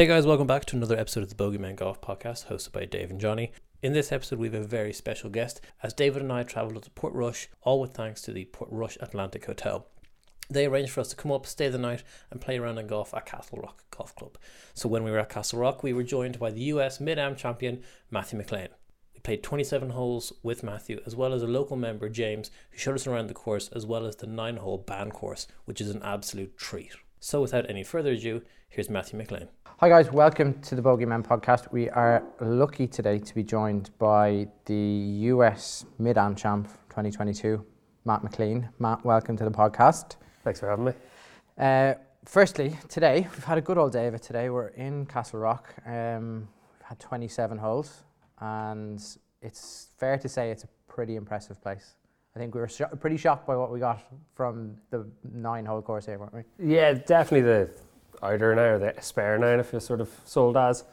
Hey guys, welcome back to another episode of the Bogeyman Golf Podcast hosted by Dave and Jonny. In this episode, we have a very special guest as David and I travelled up to Portrush, all with thanks to the Portrush Atlantic Hotel. They arranged for us to come up, stay the night, and play around in golf at Castlerock Golf Club. So when we were at Castlerock, we were joined by the US Mid Am champion Matthew McClean. We played 27 holes with Matthew, as well as a local member, James, who showed us around the course, as well as the nine hole Bann course, which is an absolute treat. So without any further ado, here's Matthew McClean. Hi guys, welcome to the Bogeyman podcast. We are lucky today to be joined by the US Mid Am Champ 2022, Matt McClean. Matt, welcome to the podcast. Thanks for having me. Uh, firstly, today we've had a good old day of it. Today we're in Castlerock. Um, we've had 27 holes, and it's fair to say it's a pretty impressive place. I think we were sho- pretty shocked by what we got from the nine-hole course here, weren't we? Yeah, definitely the outer nine or the spare nine, if you're sort of sold as.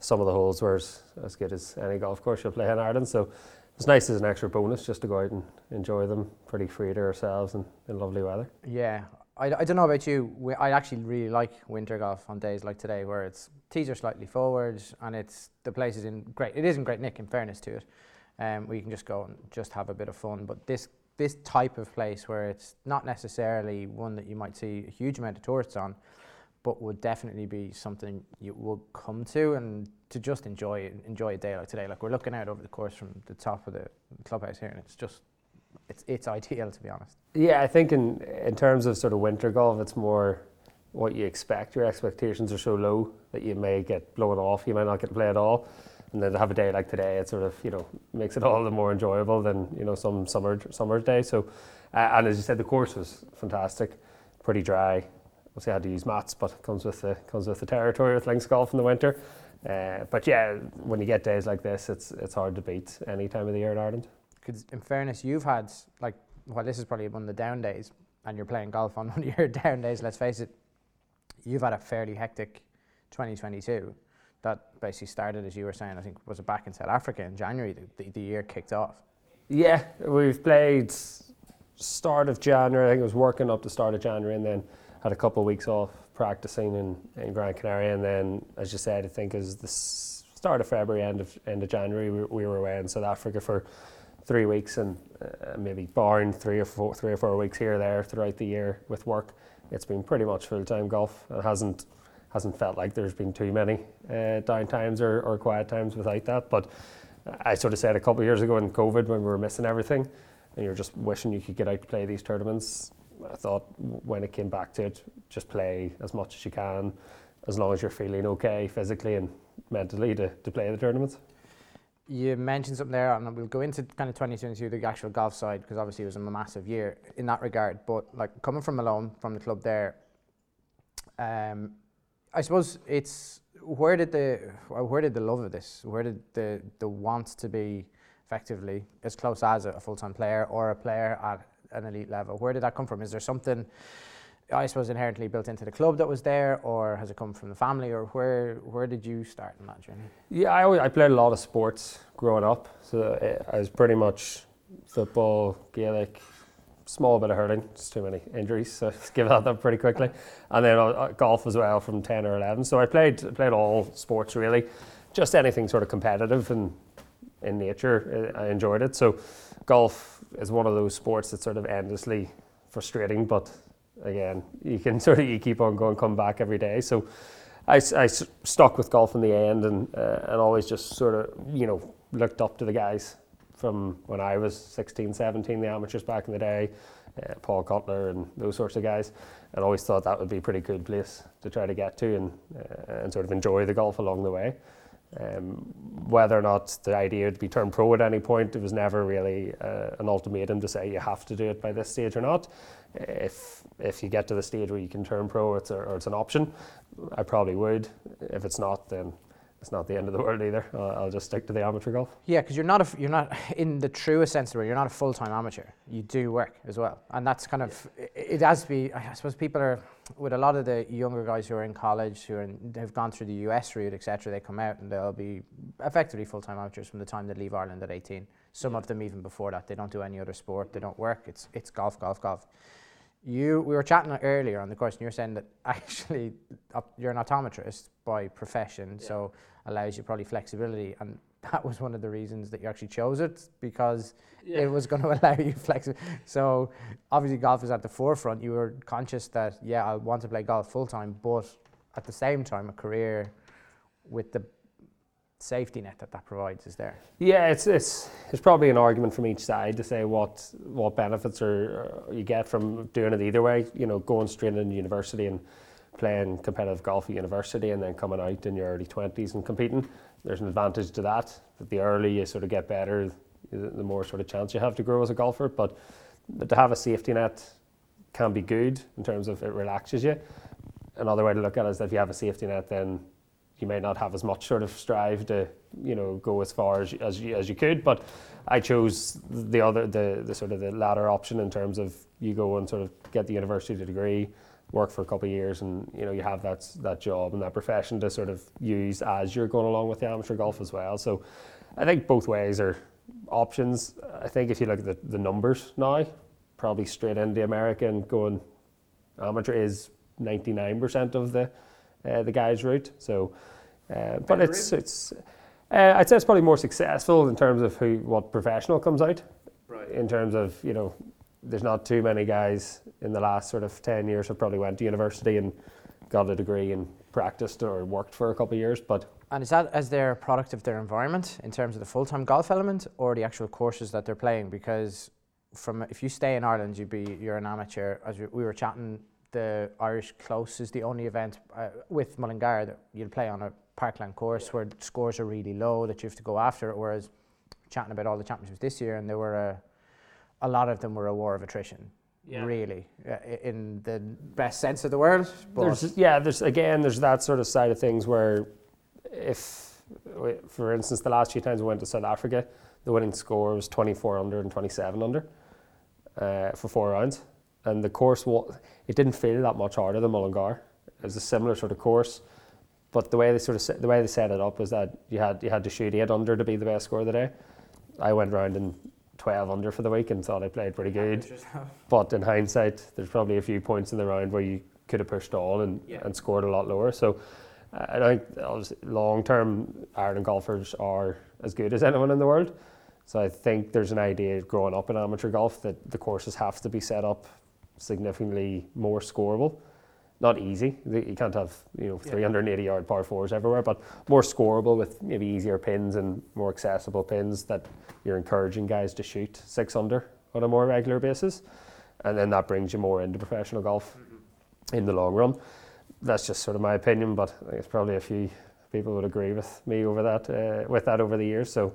Some of the holes were as, as good as any golf course you'll play in Ireland. So it's nice as an extra bonus just to go out and enjoy them pretty free to ourselves and in lovely weather. Yeah, I, I don't know about you. We, I actually really like winter golf on days like today, where it's tees are slightly forward and it's the place is in great. It is in great nick, in fairness to it. Um, you can just go and just have a bit of fun. But this this type of place where it's not necessarily one that you might see a huge amount of tourists on, but would definitely be something you will come to and to just enjoy enjoy a day like today. Like we're looking out over the course from the top of the clubhouse here, and it's just it's it's ideal to be honest. Yeah, I think in in terms of sort of winter golf, it's more what you expect. Your expectations are so low that you may get blown off. You might not get to play at all. And then to have a day like today, it sort of you know makes it all the more enjoyable than you know some summer summer day. So, uh, and as you said, the course was fantastic, pretty dry. Obviously, I had to use mats, but it comes with the comes with the territory with links golf in the winter. Uh, but yeah, when you get days like this, it's it's hard to beat any time of the year in Ireland. Because in fairness, you've had like well, this is probably one of the down days, and you're playing golf on one of your down days. Let's face it, you've had a fairly hectic 2022 that basically started, as you were saying, I think was it back in South Africa in January. The, the, the year kicked off. Yeah, we've played start of January. I think it was working up to start of January, and then had a couple of weeks off practicing in, in Gran Canaria, and then, as you said, I think as the start of February, end of end of January, we, we were away in South Africa for three weeks, and uh, maybe barring three or four three or four weeks here or there throughout the year with work, it's been pretty much full time golf. It hasn't hasn't felt like there's been too many uh, down times or, or quiet times without that, but. I sort of said a couple of years ago in COVID when we were missing everything, and you're just wishing you could get out to play these tournaments. I thought when it came back to it, just play as much as you can, as long as you're feeling okay physically and mentally to, to play the tournaments. You mentioned something there, and we'll go into kind of 2022, the actual golf side, because obviously it was a massive year in that regard. But like coming from Malone, from the club there, um, I suppose it's where did the where did the love of this, where did the the want to be effectively as close as a full time player or a player at an elite level, where did that come from? Is there something? I suppose inherently built into the club that was there, or has it come from the family, or where where did you start in that journey? Yeah, I, always, I played a lot of sports growing up, so uh, I was pretty much football, Gaelic, small bit of hurling, just too many injuries, so give that up pretty quickly, and then uh, golf as well from ten or eleven. So I played played all sports really, just anything sort of competitive and in nature. uh, I enjoyed it. So golf is one of those sports that's sort of endlessly frustrating, but again, you can sort of you keep on going, come back every day. So I stuck with golf in the end, and uh, and always just sort of you know looked up to the guys from when I was 16, 17, the amateurs back in the day, uh, Paul Cutler and those sorts of guys, and always thought that would be a pretty good place to try to get to and uh, and sort of enjoy the golf along the way. Um, whether or not the idea would be turned pro at any point, it was never really uh, an ultimatum to say you have to do it by this stage or not. If if you get to the stage where you can turn pro, it's a, or it's an option. I probably would. If it's not, then it's not the end of the world either. I'll, I'll just stick to the amateur golf. Yeah, because you're not a you're not in the truest sense of the word. You're not a full time amateur. You do work as well, and that's kind of it, it has to be. I suppose people are with a lot of the younger guys who are in college who are in, have gone through the US route, etc. They come out and they'll be effectively full time amateurs from the time they leave Ireland at 18. Some of them even before that. They don't do any other sport. They don't work. It's it's golf, golf, golf. You, we were chatting earlier on the course, and you're saying that actually op- you're an optometrist by profession, so allows you probably flexibility, and that was one of the reasons that you actually chose it because it was going to allow you flexibility. So obviously, golf is at the forefront. You were conscious that yeah, I want to play golf full time, but at the same time, a career with the safety net that that provides is there. Yeah, it's it's it's probably an argument from each side to say what what benefits are, are you get from doing it either way. You know, going straight into university and playing competitive golf at university, and then coming out in your early twenties and competing. There's an advantage to that. That the earlier you sort of get better, the more sort of chance you have to grow as a golfer. But, to have a safety net can be good in terms of it relaxes you. Another way to look at it is that if you have a safety net, then you may not have as much sort of strive to you know go as far as as you, as you could. But I chose the other the, the sort of the latter option in terms of you go and sort of get the university degree, work for a couple of years, and you know you have that that job and that profession to sort of use as you're going along with the amateur golf as well. So I think both ways are options. I think if you look at the, the numbers now, probably straight into America and going amateur is 99% of the uh, the guys' route. So, uh, but it's it's uh, I'd say it's probably more successful in terms of who what professional comes out. Right. In terms of you know, there's not too many guys in the last sort of 10 years who probably went to university and got a degree and practiced or worked for a couple of years. But And is that as their product of their environment in terms of the full time golf element or the actual courses that they're playing? Because from if you stay in Ireland, you'd be you're an amateur. As we, we were chatting, the Irish Close is the only event uh, with Mullingar that you'll play on a parkland course where scores are really low that you have to go after. Whereas chatting about all the championships this year, and there were a, a lot of them were a war of attrition. Yeah. Really, in the best sense of the word. But there's yeah, there's again there's that sort of side of things where if for instance the last few times we went to South Africa, the winning score was 24 under and 27 under uh, for four rounds, and the course it didn't feel that much harder than Mullingar. It was a similar sort of course, but the way they sort of set, the way they set it up was that you had you had to shoot eight under to be the best score of the day. I went round in 12 under for the week and thought I played pretty good. But in hindsight, there's probably a few points in the round where you could have pushed all and, Yeah. and scored a lot lower. So uh, I think long term, Ireland golfers are as good as anyone in the world. So I think there's an idea growing up in amateur golf that the courses have to be set up significantly more scoreable. Not easy. You can't have you know Yeah. 380 yard par fours everywhere, but more scoreable with maybe easier pins and more accessible pins that you're encouraging guys to shoot six under on a more regular basis, and then that brings you more into professional golf in the long run. That's just sort of my opinion, but I think it's probably a few people would agree with me over that uh, with that over the years. So,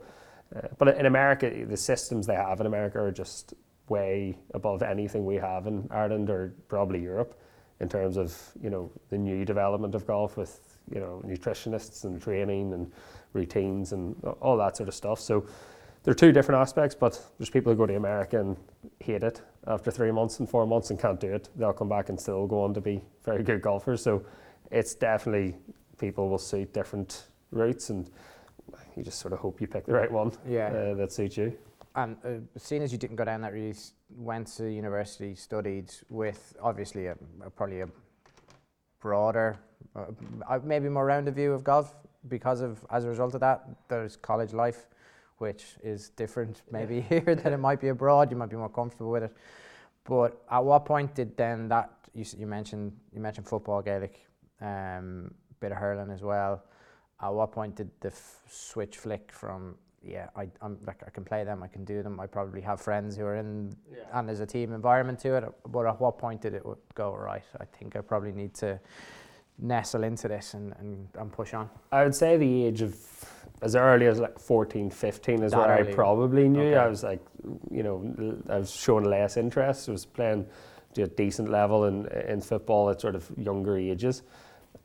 uh, but in America, the systems they have in America are just way above anything we have in Ireland or probably Europe in terms of you know the new development of golf with you know nutritionists and training and routines and all that sort of stuff. So there are two different aspects, but there's people who go to America and hate it after three months and four months and can't do it. They'll come back and still go on to be very good golfers. So it's definitely people will suit different routes, and you just sort of hope you pick the right one yeah. uh, that suits you. And uh, seeing as you didn't go down that route, went to university, studied with obviously a, a probably a broader, uh, maybe more rounded view of golf because of as a result of that, there's college life, which is different maybe here than it might be abroad. You might be more comfortable with it. But at what point did then that you, you mentioned you mentioned football, Gaelic, um, bit of hurling as well. At what point did the f- switch flick from yeah, I, I'm like I can play them, I can do them. I probably have friends who are in, and there's a team environment to it. But at what point did it go right? I think I probably need to nestle into this and, and, and push on. I would say the age of as early as like 14, 15 is That where early. I probably knew. Okay. I was like, you know, I was showing less interest. I was playing to a decent level in in football at sort of younger ages,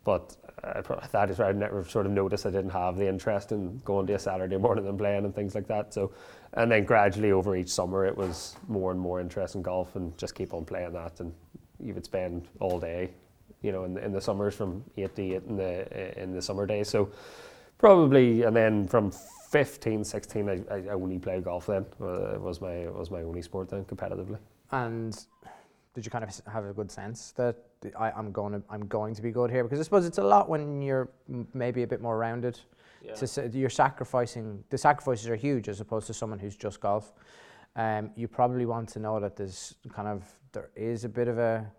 but I, that is where I never sort of noticed I didn't have the interest in going to a Saturday morning and playing and things like that. So, and then gradually over each summer, it was more and more interest in golf and just keep on playing that. And you would spend all day, you know, in the, in the summers from eight to eight in the in the summer days. So probably, and then from 15, 16, I, I only played golf then. Uh, it was my it was my only sport then competitively. And did you kind of have a good sense that I, am going to I'm going to be good here? Because I suppose it's a lot when you're maybe a bit more rounded. Yeah. To, you're sacrificing the sacrifices are huge as opposed to someone who's just golf. Um, you probably want to know that there's kind of there is a bit of a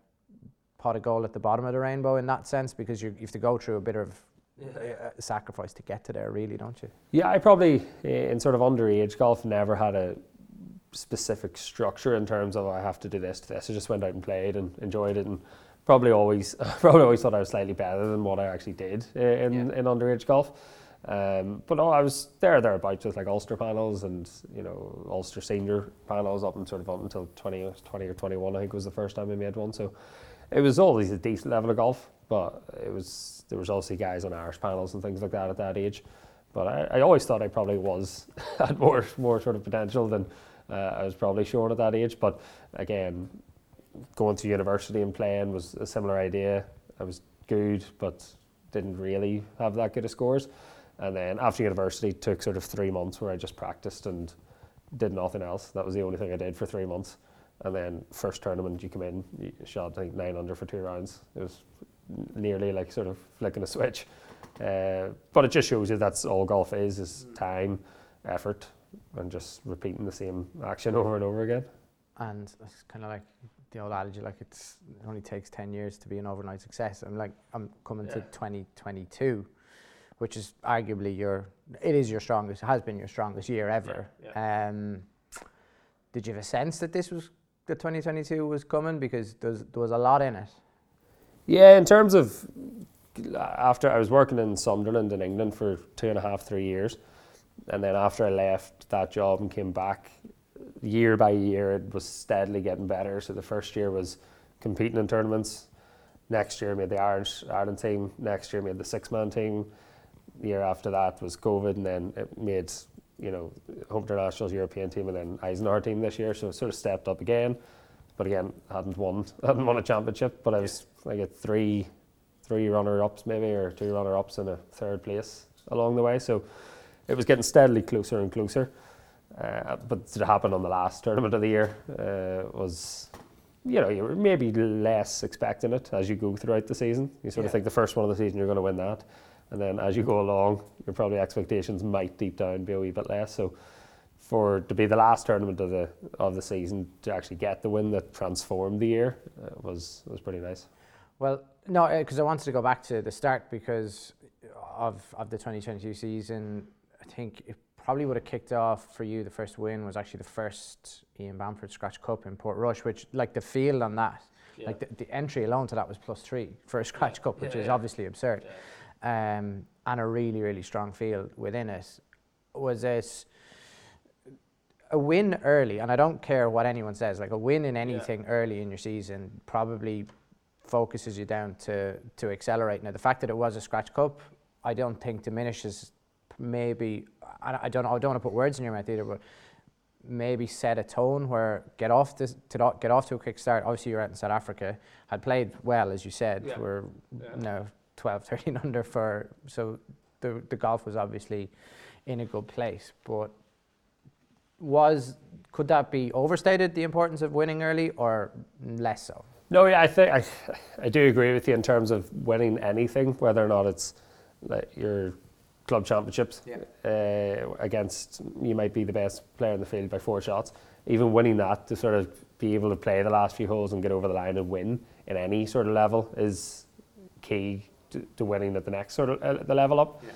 pot of gold at the bottom of the rainbow in that sense because you, you have to go through a bit of yeah. sacrifice to get to there, really, don't you? Yeah, I probably in sort of underage golf never had a specific structure in terms of I have to do this to this. I just went out and played and enjoyed it, and probably always probably always thought I was slightly better than what I actually did in yeah. in underage golf. Um, but no, I was there thereabouts with like Ulster panels and you know Ulster senior panels up and sort of up until 20, 20 or 21 I think was the first time I made one so it was always a decent level of golf but it was there was obviously guys on Irish panels and things like that at that age but I, I always thought I probably was had more more sort of potential than uh, I was probably short at that age but again going to university and playing was a similar idea I was good but didn't really have that good of scores and then after university, took sort of three months where I just practiced and did nothing else. That was the only thing I did for three months. And then first tournament, you come in, you shot think nine under for two rounds. It was nearly like sort of flicking a switch. Uh, but it just shows you that's all golf is: is time, effort, and just repeating the same action over and over again. And it's kind of like the old adage, like it's it only takes ten years to be an overnight success. I'm like I'm coming yeah. to 2022 which is arguably your it is your strongest has been your strongest year ever. Yeah, yeah. Um, did you have a sense that this was the 2022 was coming because there was a lot in it? Yeah, in terms of after I was working in Sunderland in England for two and a half, three years, and then after I left that job and came back, year by year it was steadily getting better. So the first year was competing in tournaments. Next year made the Irish Ireland team. Next year made the six man team the year after that was COVID, and then it made you know Home International's European team, and then Eisenhower team this year. So it sort of stepped up again, but again hadn't won hadn't won a championship. But I was I get three three runner ups maybe or two runner ups in a third place along the way. So it was getting steadily closer and closer. Uh, but to happen on the last tournament of the year uh, was you know, you're maybe less expecting it as you go throughout the season. You sort yeah. of think the first one of the season you're going to win that. And then as you go along, your probably expectations might deep down be a wee bit less. So for to be the last tournament of the of the season to actually get the win that transformed the year uh, was was pretty nice. Well, no, because uh, I wanted to go back to the start because of of the 2022 season. I think it probably would have kicked off for you. The first win was actually the first Ian Bamford Scratch Cup in Portrush, which like the field on that, yeah. like the, the, entry alone to that was plus three for a Scratch yeah. Cup, which yeah, is obviously absurd um, and a really, really strong field within it. Was it a win early? And I don't care what anyone says, like a win in anything yeah. early in your season probably focuses you down to, to accelerate. Now, the fact that it was a scratch cup, I don't think diminishes maybe, I, I don't know, I don't want to put words in your mouth either, but maybe set a tone where get off this to get off to a quick start. Obviously, you're out in South Africa, had played well as you said. Yeah. We're yeah. know 12, 13 under for, so the, the golf was obviously in a good place. But was, could that be overstated, the importance of winning early, or less so? No, yeah, I think I, I do agree with you in terms of winning anything, whether or not it's like your club championships yeah. uh, against you might be the best player in the field by four shots. Even winning that to sort of be able to play the last few holes and get over the line and win in any sort of level is key to, to winning at the next sort of uh, the level up. Yeah.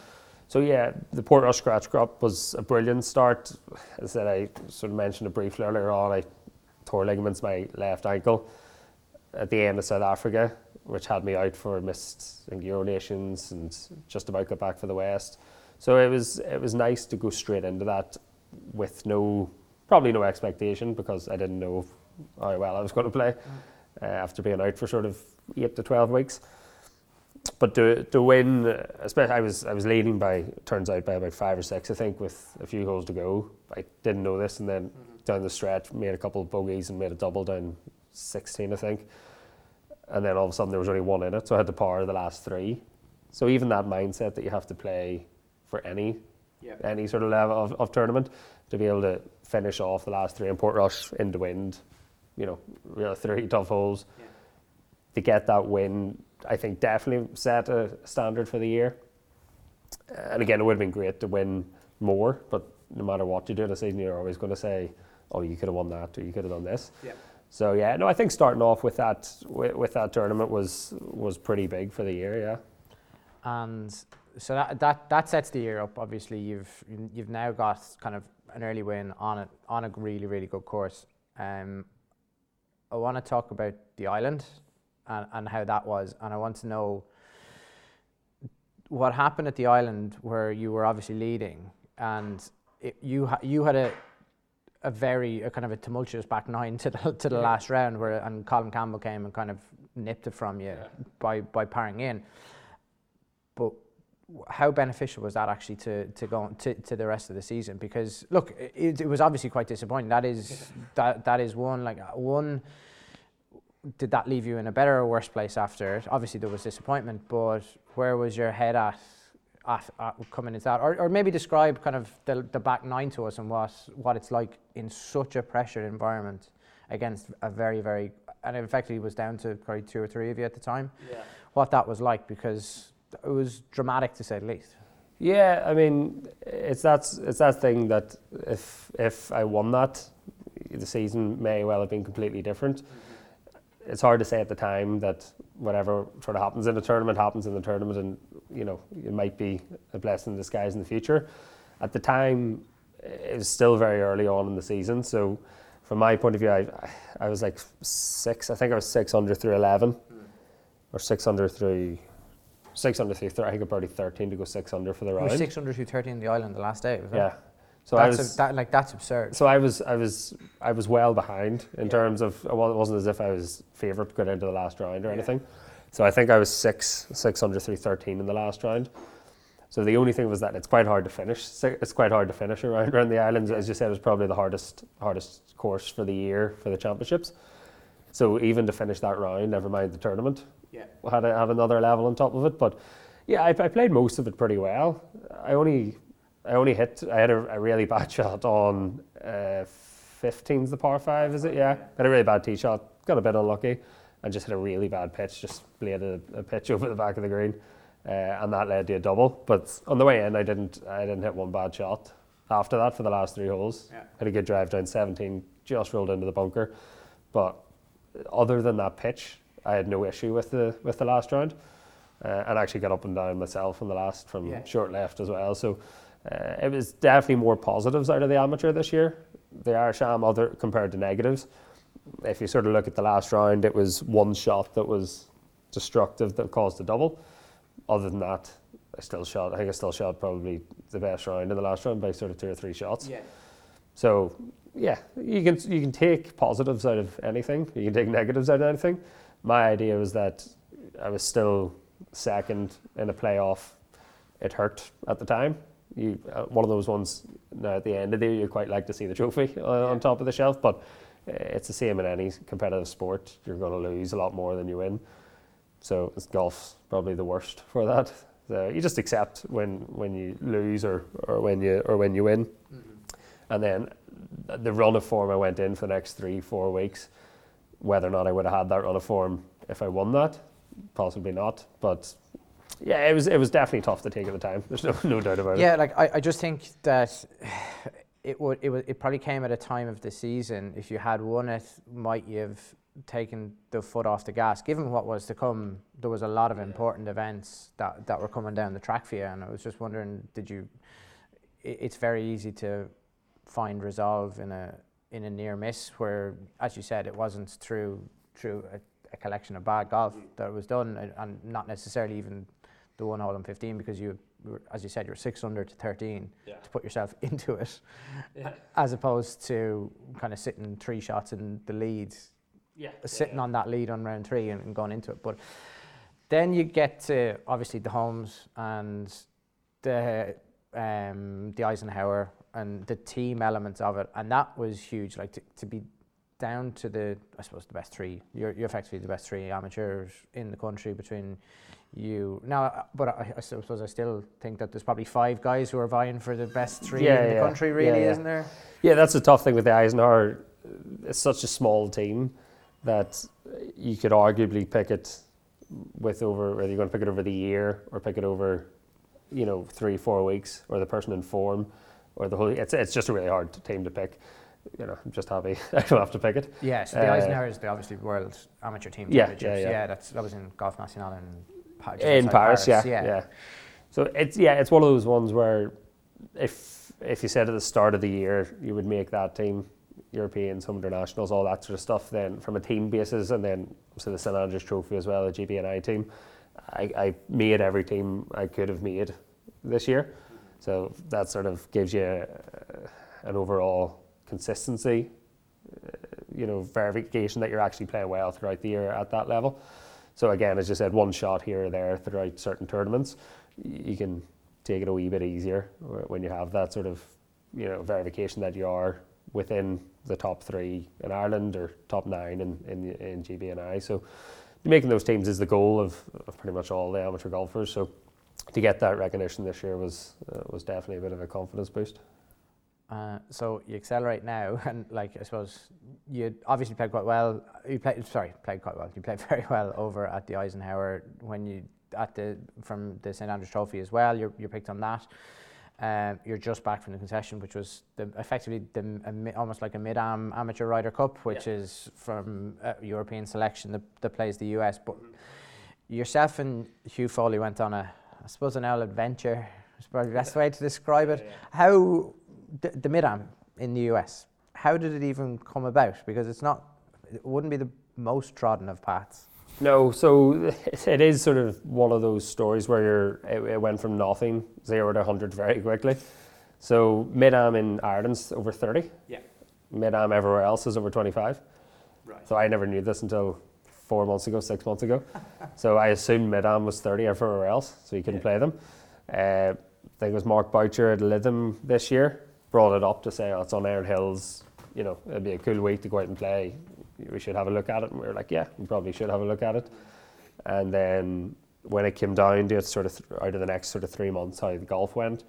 So yeah, the Portrush Scratch Cup was a brilliant start. As I said, I sort of mentioned it briefly earlier on. I tore ligaments my left ankle at the end of South Africa, which had me out for missed Euro Nations and just about got back for the West. So it was it was nice to go straight into that with no probably no expectation because I didn't know how well I was going to play uh, after being out for sort of eight to twelve weeks but to to win, especially I was I was leading by turns out by about five or six I think with a few holes to go. I didn't know this, and then mm-hmm. down the stretch made a couple of bogeys and made a double down 16 I think, and then all of a sudden there was only one in it, so I had to power the last three. So even that mindset that you have to play for any yep. any sort of level of, of tournament to be able to finish off the last three in Portrush in the wind you know, really three tough holes. To get that win, I think definitely set a standard for the year. And again, it would have been great to win more, but no matter what you do this season, you're always going to say, "Oh, you could have won that, or you could have done this." Yeah. So yeah, no, I think starting off with that with, with that tournament was was pretty big for the year. Yeah. and so that, that that sets the year up. Obviously, you've you've now got kind of an early win on it on a really really good course. Um, I want to talk about the island and, and how that was, and I want to know what happened at the island where you were obviously leading, and it, you ha- you had a a very a kind of a tumultuous back nine to the to the Yeah. last round where and Colm Campbell came and kind of nipped it from you Yeah. by by parring in. But how beneficial was that actually to to go on to, to the rest of the season? Because look, it, it was obviously quite disappointing. That is that that is one like one. Did that leave you in a better or worse place after? Obviously, there was disappointment, but where was your head at, at, at coming into that? Or, or maybe describe kind of the, the back nine to us and what, what it's like in such a pressured environment against a very, very, and it effectively was down to probably two or three of you at the time. Yeah. What that was like because it was dramatic to say the least. Yeah, I mean, it's that it's that thing that if if I won that, the season may well have been completely different. Mm. It's hard to say at the time that whatever sort of happens in the tournament happens in the tournament, and you know it might be a blessing in disguise in the future. At the time, it was still very early on in the season, so from my point of view, I I was like six. I think I was six under through eleven, or six under through. Six under through, I think probably 13 to go six under for the round. were 600 to 30 in the island the last day. Was Yeah. That? So I that's was a, that, like that's absurd. so I was I was I was well behind in Yeah. terms of well, it wasn't as if I was favourite to go into the last round or Yeah. anything. So I think I was six six under three thirteen in the last round. So the only thing was that it's quite hard to finish. It's quite hard to finish around around the islands. As you said, it was probably the hardest hardest course for the year for the championships. So even to finish that round, never mind the tournament, Yeah. had a, had another level on top of it. But yeah, I, I played most of it pretty well. I only I only hit. I had a, a really bad shot on uh, 15's the par five, is it? Yeah, had a really bad tee shot. Got a bit unlucky, and just hit a really bad pitch. Just bladed a, a pitch over the back of the green, uh, and that led to a double. But on the way in, I didn't. I didn't hit one bad shot. After that, for the last three holes, Yeah. had a good drive down 17. Just rolled into the bunker, but other than that pitch, I had no issue with the with the last round, uh, and actually got up and down myself in the last from Yeah. short left as well. So uh, it was definitely more positives out of the amateur this year. The are Am other compared to negatives. If you sort of look at the last round, it was one shot that was destructive that caused the double. Other than that, I still shot. I think I still shot probably the best round in the last round by sort of two or three shots. Yeah. So yeah, you can you can take positives out of anything. You can take negatives out of anything. My idea was that I was still second in a playoff. It hurt at the time. You uh, one of those ones. Now at the end of the year, you quite like to see the trophy uh, Yeah. on top of the shelf, but uh, it's the same in any competitive sport. You're going to lose a lot more than you win. So it's golf's probably the worst for that. So you just accept when when you lose or, or when you or when you win. And then the run of form I went in for the next three, four weeks, whether or not I would have had that run of form if I won that, possibly not. But yeah, it was it was definitely tough to take at the time. There's no, no doubt about it. Yeah, like I, I just think that it would it would it probably came at a time of the season. If you had won it, might you have taken the foot off the gas? Given what was to come, there was a lot of important events that, that were coming down the track for you, and I was just wondering, did you? i- It's very easy to find resolve in a in a near miss where, as you said, it wasn't through through a, a collection of bad golf that it was done, and not necessarily even the one hole in 15 because you, as you said, you're six under to 13 Yeah. to put yourself into it, Yeah. as opposed to kind of sitting three shots in the lead, Yeah. sitting on that lead on round three and, and going into it. But then you get to obviously the Holmes and the um, the Eisenhower and the team elements of it, and that was huge. Like to, to be down to the, I suppose the best three. You're, you're effectively the best three amateurs in the country between you now. uh, But I, I suppose I still think that there's probably five guys who are vying for the best three Yeah, in the yeah. country. Really, yeah. isn't there? Yeah, that's the tough thing with the Eisenhower. it's such a small team that you could arguably pick it with over whether you're going to pick it over the year or pick it over, you know, three four weeks or the person in form or the whole. It's it's just a really hard team to pick. You know, I'm just happy I don't have to pick it. Yeah, so the Uh, Eisenhower is the obviously world amateur team Yeah, championships. yeah, yeah. that's that was in Golf National in Pa- just in outside Paris, yeah, yeah. yeah, So it's yeah, it's one of those ones where if if you said at the start of the year you would make that team, European, some internationals, all that sort of stuff, then from a team basis, and then so the St Andrews Trophy as well, the GBNI team, I, I made every team I could have made this year. So that sort of gives you uh, an overall consistency, uh, you know, verification that you're actually playing well throughout the year at that level. So again, as you said, one shot here or there throughout certain tournaments, you can take it a wee bit easier when you have that sort of, you know, verification that you are within the top three in Ireland or top nine in, in, in GBNI. So making those teams is the goal of, of pretty much all the amateur golfers. So to get that recognition this year was uh, was definitely a bit of a confidence boost. Uh, so you accelerate now, and like I suppose you obviously played quite well. You played, sorry, played quite well. You played very well over at the Eisenhower when you at the from the St Andrews Trophy as well. You're you're picked on that. Um, you're just back from the concession, which was the, effectively the, almost like a mid-am amateur Ryder Cup, which is from a European selection that, that plays the US. But yourself and Hugh Foley went on a, I suppose, an old adventure. Is probably the best way to describe it. How the, the mid-am in the US, how did it even come about? Because it's not, it wouldn't be the most trodden of paths. No, so it is sort of one of those stories where you're, it, it went from nothing, zero to 100 very quickly. So mid-am in Ireland's over 30. Yeah. Mid-am everywhere else is over 25. Right. So I never knew this until four months ago, six months ago. so I assumed mid-am was 30 everywhere else, so you couldn't play them. Uh, I think it was Mark Boucher at Lytham this year, brought it up to say, oh, it's on Erin Hills, you know, it'd be a cool week to go out and play. We should have a look at it. And we were like, yeah, we probably should have a look at it. And then when it came down to it, sort of th- out of the next sort of three months, how the golf went,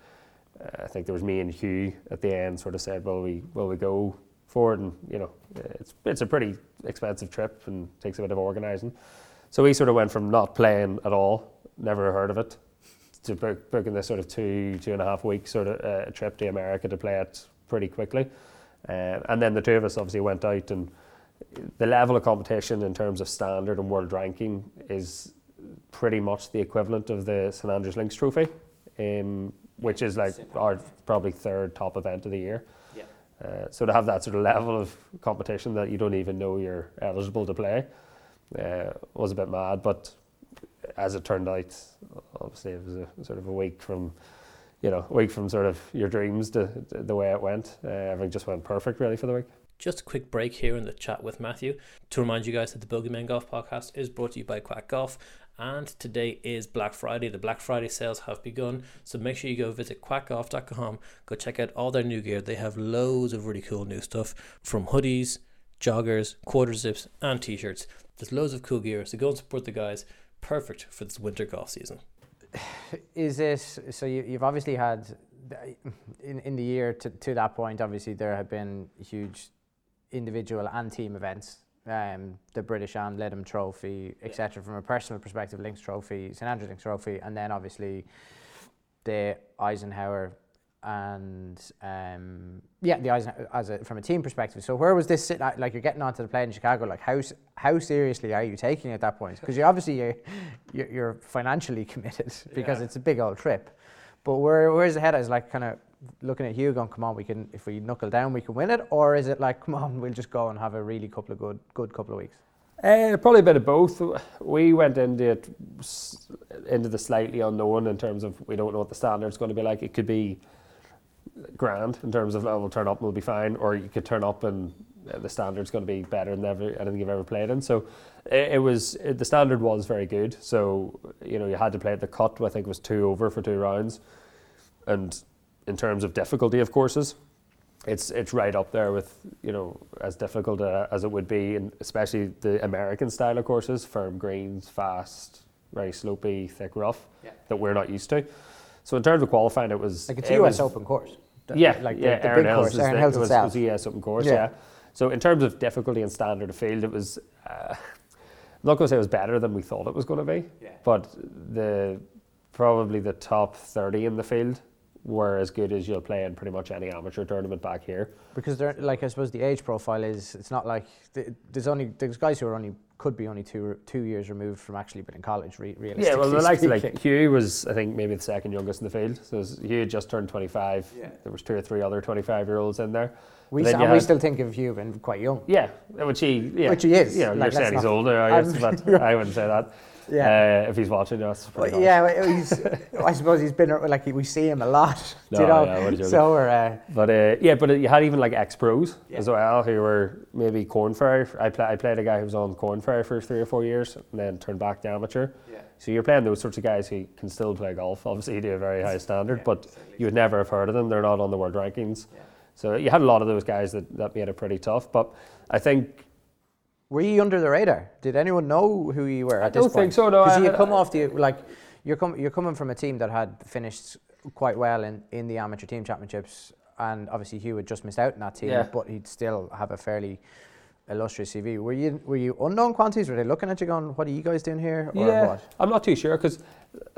uh, I think there was me and Hugh at the end sort of said, will we, will we go for it? And, you know, it's, it's a pretty expensive trip and takes a bit of organising. So we sort of went from not playing at all, never heard of it, to book, booking this sort of two, two and a half week sort of uh, trip to America to play it pretty quickly. Uh, and then the two of us obviously went out and the level of competition in terms of standard and world ranking is pretty much the equivalent of the St Andrews Links Trophy, um, which is like our probably third top event of the year. Yeah. Uh, so to have that sort of level of competition that you don't even know you're eligible to play uh, was a bit mad. But as it turned out, obviously it was a sort of a week from, you know, a week from sort of your dreams to, to the way it went. Uh, everything just went perfect really for the week. Just a quick break here in the chat with Matthew to remind you guys that the Bogeyman Golf Podcast is brought to you by Quack Golf. And today is Black Friday. The Black Friday sales have begun. So make sure you go visit quackgolf.com. Go check out all their new gear. They have loads of really cool new stuff from hoodies, joggers, quarter zips, and t shirts. There's loads of cool gear. So go and support the guys. Perfect for this winter golf season. Is it so? You, you've obviously had in in the year to, to that point. Obviously, there have been huge individual and team events. Um, the British and Lytham Trophy, etc. From a personal perspective, Links Trophy, St Andrews Links Trophy, and then obviously the Eisenhower and um, yeah, the Eisenhower as a, from a team perspective. So where was this sit? at? Like you're getting onto the plane in Chicago. Like how how seriously are you taking it at that point? Because you obviously you're, you're financially committed because it's a big old trip. But where where's the head? Is like kind of looking at Hugh going, come on, we can if we knuckle down, we can win it, or is it like, come on, we'll just go and have a really couple of good good couple of weeks? Uh, probably a bit of both. We went into it into the slightly unknown in terms of we don't know what the standard's going to be like. It could be grand in terms of oh, we'll turn up and we'll be fine, or you could turn up and uh, the standard's going to be better than ever, anything you've ever played in. So it, it was it, the standard was very good. So you know you had to play at the cut. I think it was two over for two rounds, and in terms of difficulty of courses, it's it's right up there with you know as difficult uh, as it would be, and especially the American style of courses, firm greens, fast, very slopey, thick rough Yeah. that we're not used to. So in terms of qualifying, it was Like it's a it US was- Open course. The- yeah, like yeah, the, the Erin big Hills course, Erin the, Hills was, itself. was the US Open course, Yeah. yeah. So in terms of difficulty and standard of field, it was. Uh, I'm not going to say it was better than we thought it was going to be, Yeah. but the probably the top 30 in the field were as good as you'll play in pretty much any amateur tournament back here. Because they're like I suppose the age profile is it's not like th- there's only there's guys who are only could be only two two years removed from actually being in college. Re- realistically Yeah, well, the likes of speaking. like Hugh was, I think, maybe the second youngest in the field. So was- Hugh had just turned 25. Yeah. There was two or three other 25 year olds in there. we, then s- you and we still think of Hugh being quite young. Yeah, which he, yeah, Which he is. You know, Like, you're saying he's older, I guess, but I wouldn't say that. Yeah. Uh, if he's watching us, Well, yeah, he's, I suppose he's been like we see him a lot. No, you know? yeah, so we're uh, But uh, yeah, but you had even like ex pros Yeah. as well who were maybe Korn Ferry. I, play, I played a guy who was on Korn Ferry for three or four years and then turned back to amateur. Yeah. So you're playing those sorts of guys who can still play golf. Obviously, to a very high standard, Yeah, but you would never have heard of them. They're not on the world rankings. Yeah. So you had a lot of those guys that, that made it pretty tough. But I think Were you under the radar? Did anyone know who you were at I this don't point? think so, no, Because I- you come I- off the like, you're com- you're coming from a team that had finished quite well in, in the amateur team championships, and obviously Hugh had just missed out in that team, Yeah. but he'd still have a fairly illustrious CV. Were you were you unknown quantities? Were they looking at you going, "What are you guys doing here?" Or yeah, what? I'm not too sure because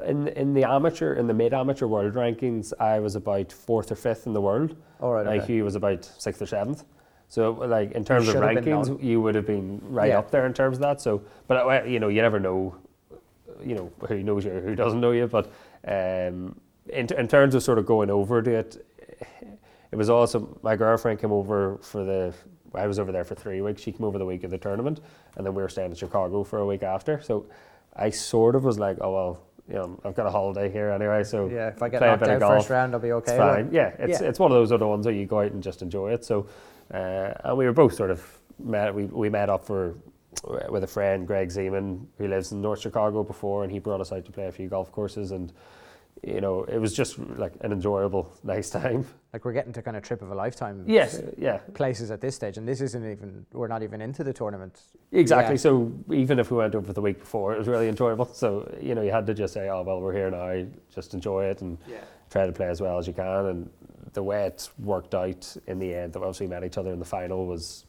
in in the amateur in the mid amateur world rankings, I was about fourth or fifth in the world. All right, Like okay. Hugh was about sixth or seventh. So like in terms of should have been rankings, you would have been right Yeah. up there in terms of that. So, but uh, you know, you never know, you know, who knows you who doesn't know you. But um, in in terms of sort of going over to it, it was awesome. My girlfriend came over for the. I was over there for three weeks. She came over the week of the tournament, and then we were staying in Chicago for a week after. So, I sort of was like, oh well, you know, I've got a holiday here anyway. So yeah, if I get knocked out golf. first round, I'll be okay. It's fine. Yeah, it's Yeah. it's one of those other ones where you go out and just enjoy it. So, Uh, and we were both sort of met. We we met up for uh, with a friend, Greg Zeman, who lives in North Chicago before, and he brought us out to play a few golf courses, and you know, it was just like an enjoyable, nice time. Like we're getting to kind of trip of a lifetime. Yes, yeah, Places at this stage, and this isn't even. We're not even into the tournament. exactly. Yeah. So even if we went over the week before, it was really enjoyable. So you know, you had to just say, oh well, we're here now, just enjoy it and Yeah. try to play as well as you can. And the way it worked out in the end, that we obviously met each other in the final was,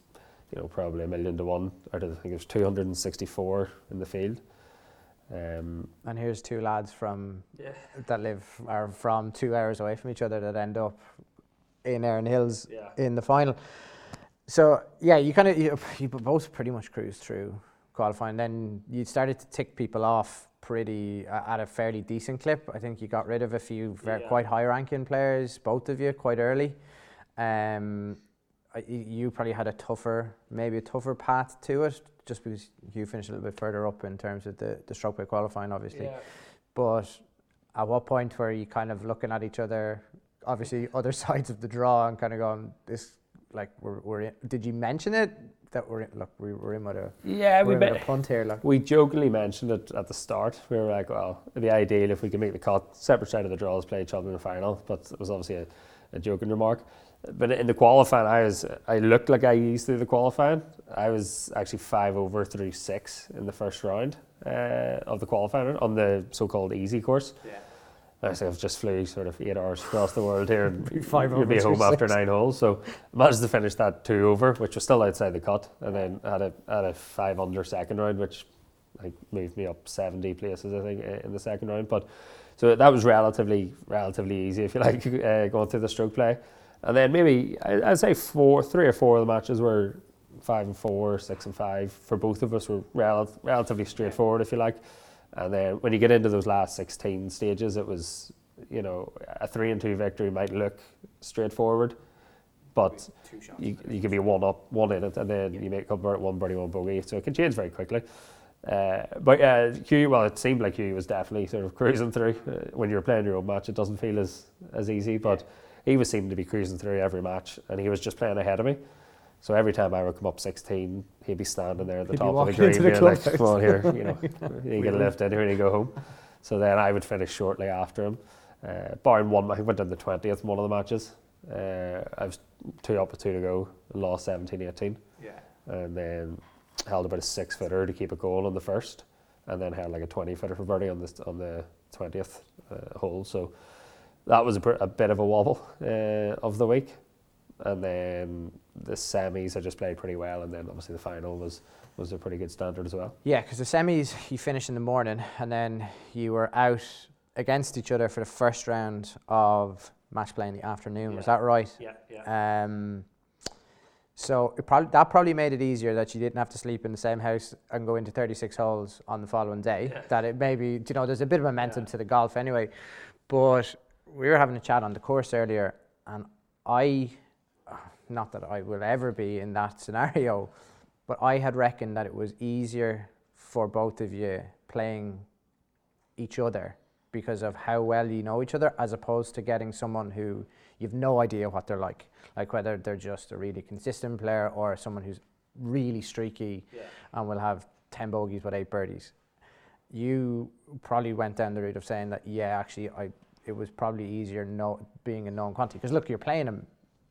you know, probably a million to one. Out of I think it was 264 in the field. Um, And here's two lads from that live are from two hours away from each other that end up in Erin Hills yeah. in the final. So yeah, you kind of you, you both pretty much cruised through qualifying. Then you started to tick people off pretty uh, at a fairly decent clip. I think you got rid of a few ver- Yeah. quite high ranking players, both of you, quite early. Um, I- you probably had a tougher, maybe a tougher path to it, just because you finished a little bit further up in terms of the the stroke play qualifying, obviously. Yeah. But at what point were you kind of looking at each other, obviously other sides of the draw, and kind of going, this, like, we're, we're in, did you mention it? That we're in, look, we, we're in with a, Yeah, we're we in with bet. a punt here, like. We jokingly mentioned it at the start. We were like, well, it'd be ideal if we could make the cut. Separate side of the draws play each other in the final, but it was obviously a, a joking remark. But in the qualifying, I was I looked like I used through the qualifying. I was actually five over through six in the first round uh, of the qualifying on the so-called easy course. Yeah. I say I've just flew sort of eight hours across the world here and Five you'll be home after six. nine holes. So managed to finish that two over, which was still outside the cut, and then had a had a five under second round, which like moved me up seventy places I think in the second round. But so that was relatively relatively easy if you like uh, going through the stroke play, and then maybe I, I'd say four, three or four of the matches were five and four, six and five for both of us were rel- relatively straightforward if you like. And then when you get into those last 16 stages, it was, you know, a three and two victory might look straightforward, but you, you can be one up, one in it, and then you make convert one birdie, one bogey. So it can change very quickly. Uh, but uh, Hugh, well, it seemed like Hugh was definitely sort of cruising through. Uh, when you're playing your own match, it doesn't feel as, as easy, but he was seeming to be cruising through every match, and he was just playing ahead of me. So every time I would come up 16, he'd be standing there at the He'd top of the green, into the being like, "Come on here, you know, you get a lift in here and you go home." So then I would finish shortly after him, uh, barring one. I went in the 20th in one of the matches. Uh, I was two up with two to go, lost 17-18, Yeah. and then held about a six footer to keep it going on the first, and then had like a 20 footer for birdie on the on the 20th uh, hole. So that was a, br- a bit of a wobble uh, of the week. And then the semis I just played pretty well, and then obviously the final was was a pretty good standard as well. Yeah, because the semis you finish in the morning, and then you were out against each other for the first round of match play in the afternoon. Was that right? Yeah, yeah. Um, so it probably that probably made it easier that you didn't have to sleep in the same house and go into 36 holes on the following day. Yeah. That it maybe you know there's a bit of momentum Yeah. to the golf anyway. But we were having a chat on the course earlier, and I, not that I will ever be in that scenario, but I had reckoned that it was easier for both of you playing each other because of how well you know each other, as opposed to getting someone who you've no idea what they're like, like whether they're just a really consistent player or someone who's really streaky Yeah. and will have 10 bogeys with eight birdies. You probably went down the route of saying that, yeah, actually, I it was probably easier know, being a known quantity. Because look, you're playing them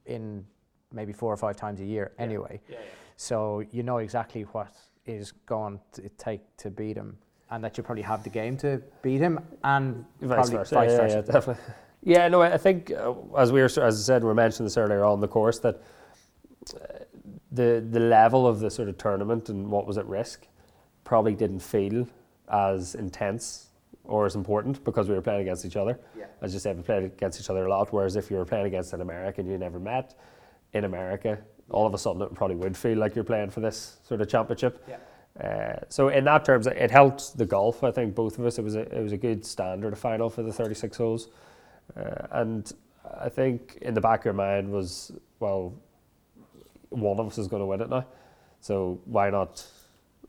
in maybe four or five times a year anyway. Yeah, yeah. So you know exactly what is going to take to beat him, and that you probably have the game to beat him, and Vice probably versa. vice yeah, versa. yeah, definitely. Yeah, no, I I think uh, as we were, as I said, we were mentioning this earlier on the course that uh, the the level of the sort of tournament and what was at risk probably didn't feel as intense or as important because we were playing against each other. Yeah. As you said, we played against each other a lot. Whereas if you were playing against an American you never met in America, all of a sudden it probably would feel like you're playing for this sort of championship. Yeah. Uh, so in that terms, it helped the golf. I think both of us. It was a it was a good standard of final for the 36 holes, uh, and I think in the back of your mind was well, one of us is going to win it now, so why not?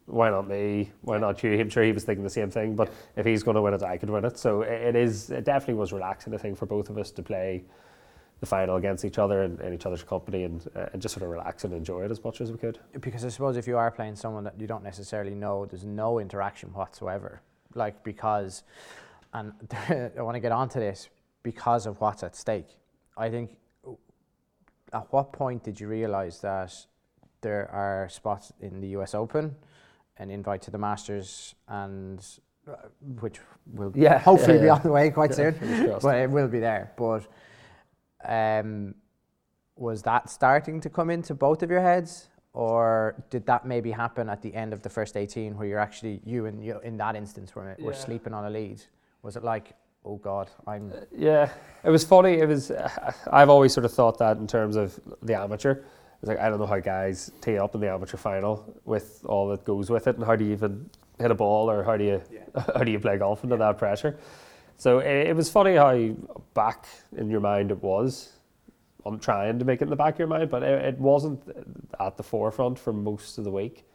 Why not me? Why not you? I'm sure he was thinking the same thing. But if he's going to win it, I could win it. So it, it is. It definitely was relaxing. I think for both of us to play the final against each other and in each other's company and, uh, and just sort of relax and enjoy it as much as we could. Because I suppose if you are playing someone that you don't necessarily know, there's no interaction whatsoever. Like because, and I want to get onto this because of what's at stake. I think. At what point did you realise that there are spots in the U.S. Open, an invite to the Masters, and uh, which will Yeah, hopefully yeah, be yeah. on the way quite soon. but it will be there. But um, was that starting to come into both of your heads, or did that maybe happen at the end of the first eighteen, where you're actually you and you in that instance were were Yeah. sleeping on a lead? Was it like, oh God, I'm Yeah, it was funny. It was. I've always sort of thought that in terms of the amateur. It's like I don't know how guys tee up in the amateur final with all that goes with it, and how do you even hit a ball, or how do you how do you play golf under that pressure? So it, it was funny how back in your mind it was. on trying to make it in the back of your mind, but it, wasn't at the forefront for most of the week.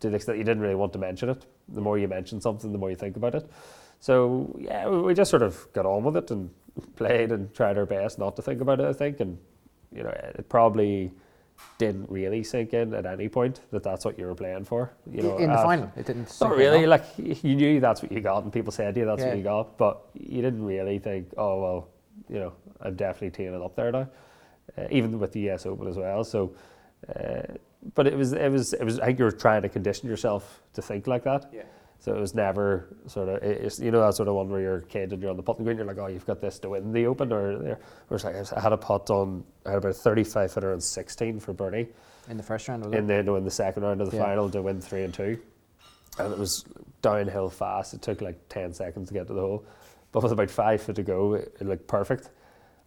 To the extent you didn't really want to mention it. The more you mention something, the more you think about it. So yeah, we just sort of got on with it and played and tried our best not to think about it. I think, and you know, it probably didn't really sink in at any point that that's what you were playing for. You know, in the af- final. It didn't. Not sink in, really. no? Like you knew that's what you got, and people said to you that's Yeah. what you got, but you didn't really think, oh well, you know, I'm definitely teeing it up there now. Uh, even with the US Open as well. So, uh, but it was it was it was. I think you were trying to condition yourself to think like that. Yeah. So it was never sort of it's you know that sort of one where you're a kid and you're on the putting green. You're like, oh, you've got this to win the Open, or there. It's like I had a putt on. I had about a 35 footer and 16 for birdie in the first round. Was in it? the in the second round of the Yeah. final to win three and two, and it was downhill fast. It took like ten seconds to get to the hole, but with about five foot to go, it, it looked perfect.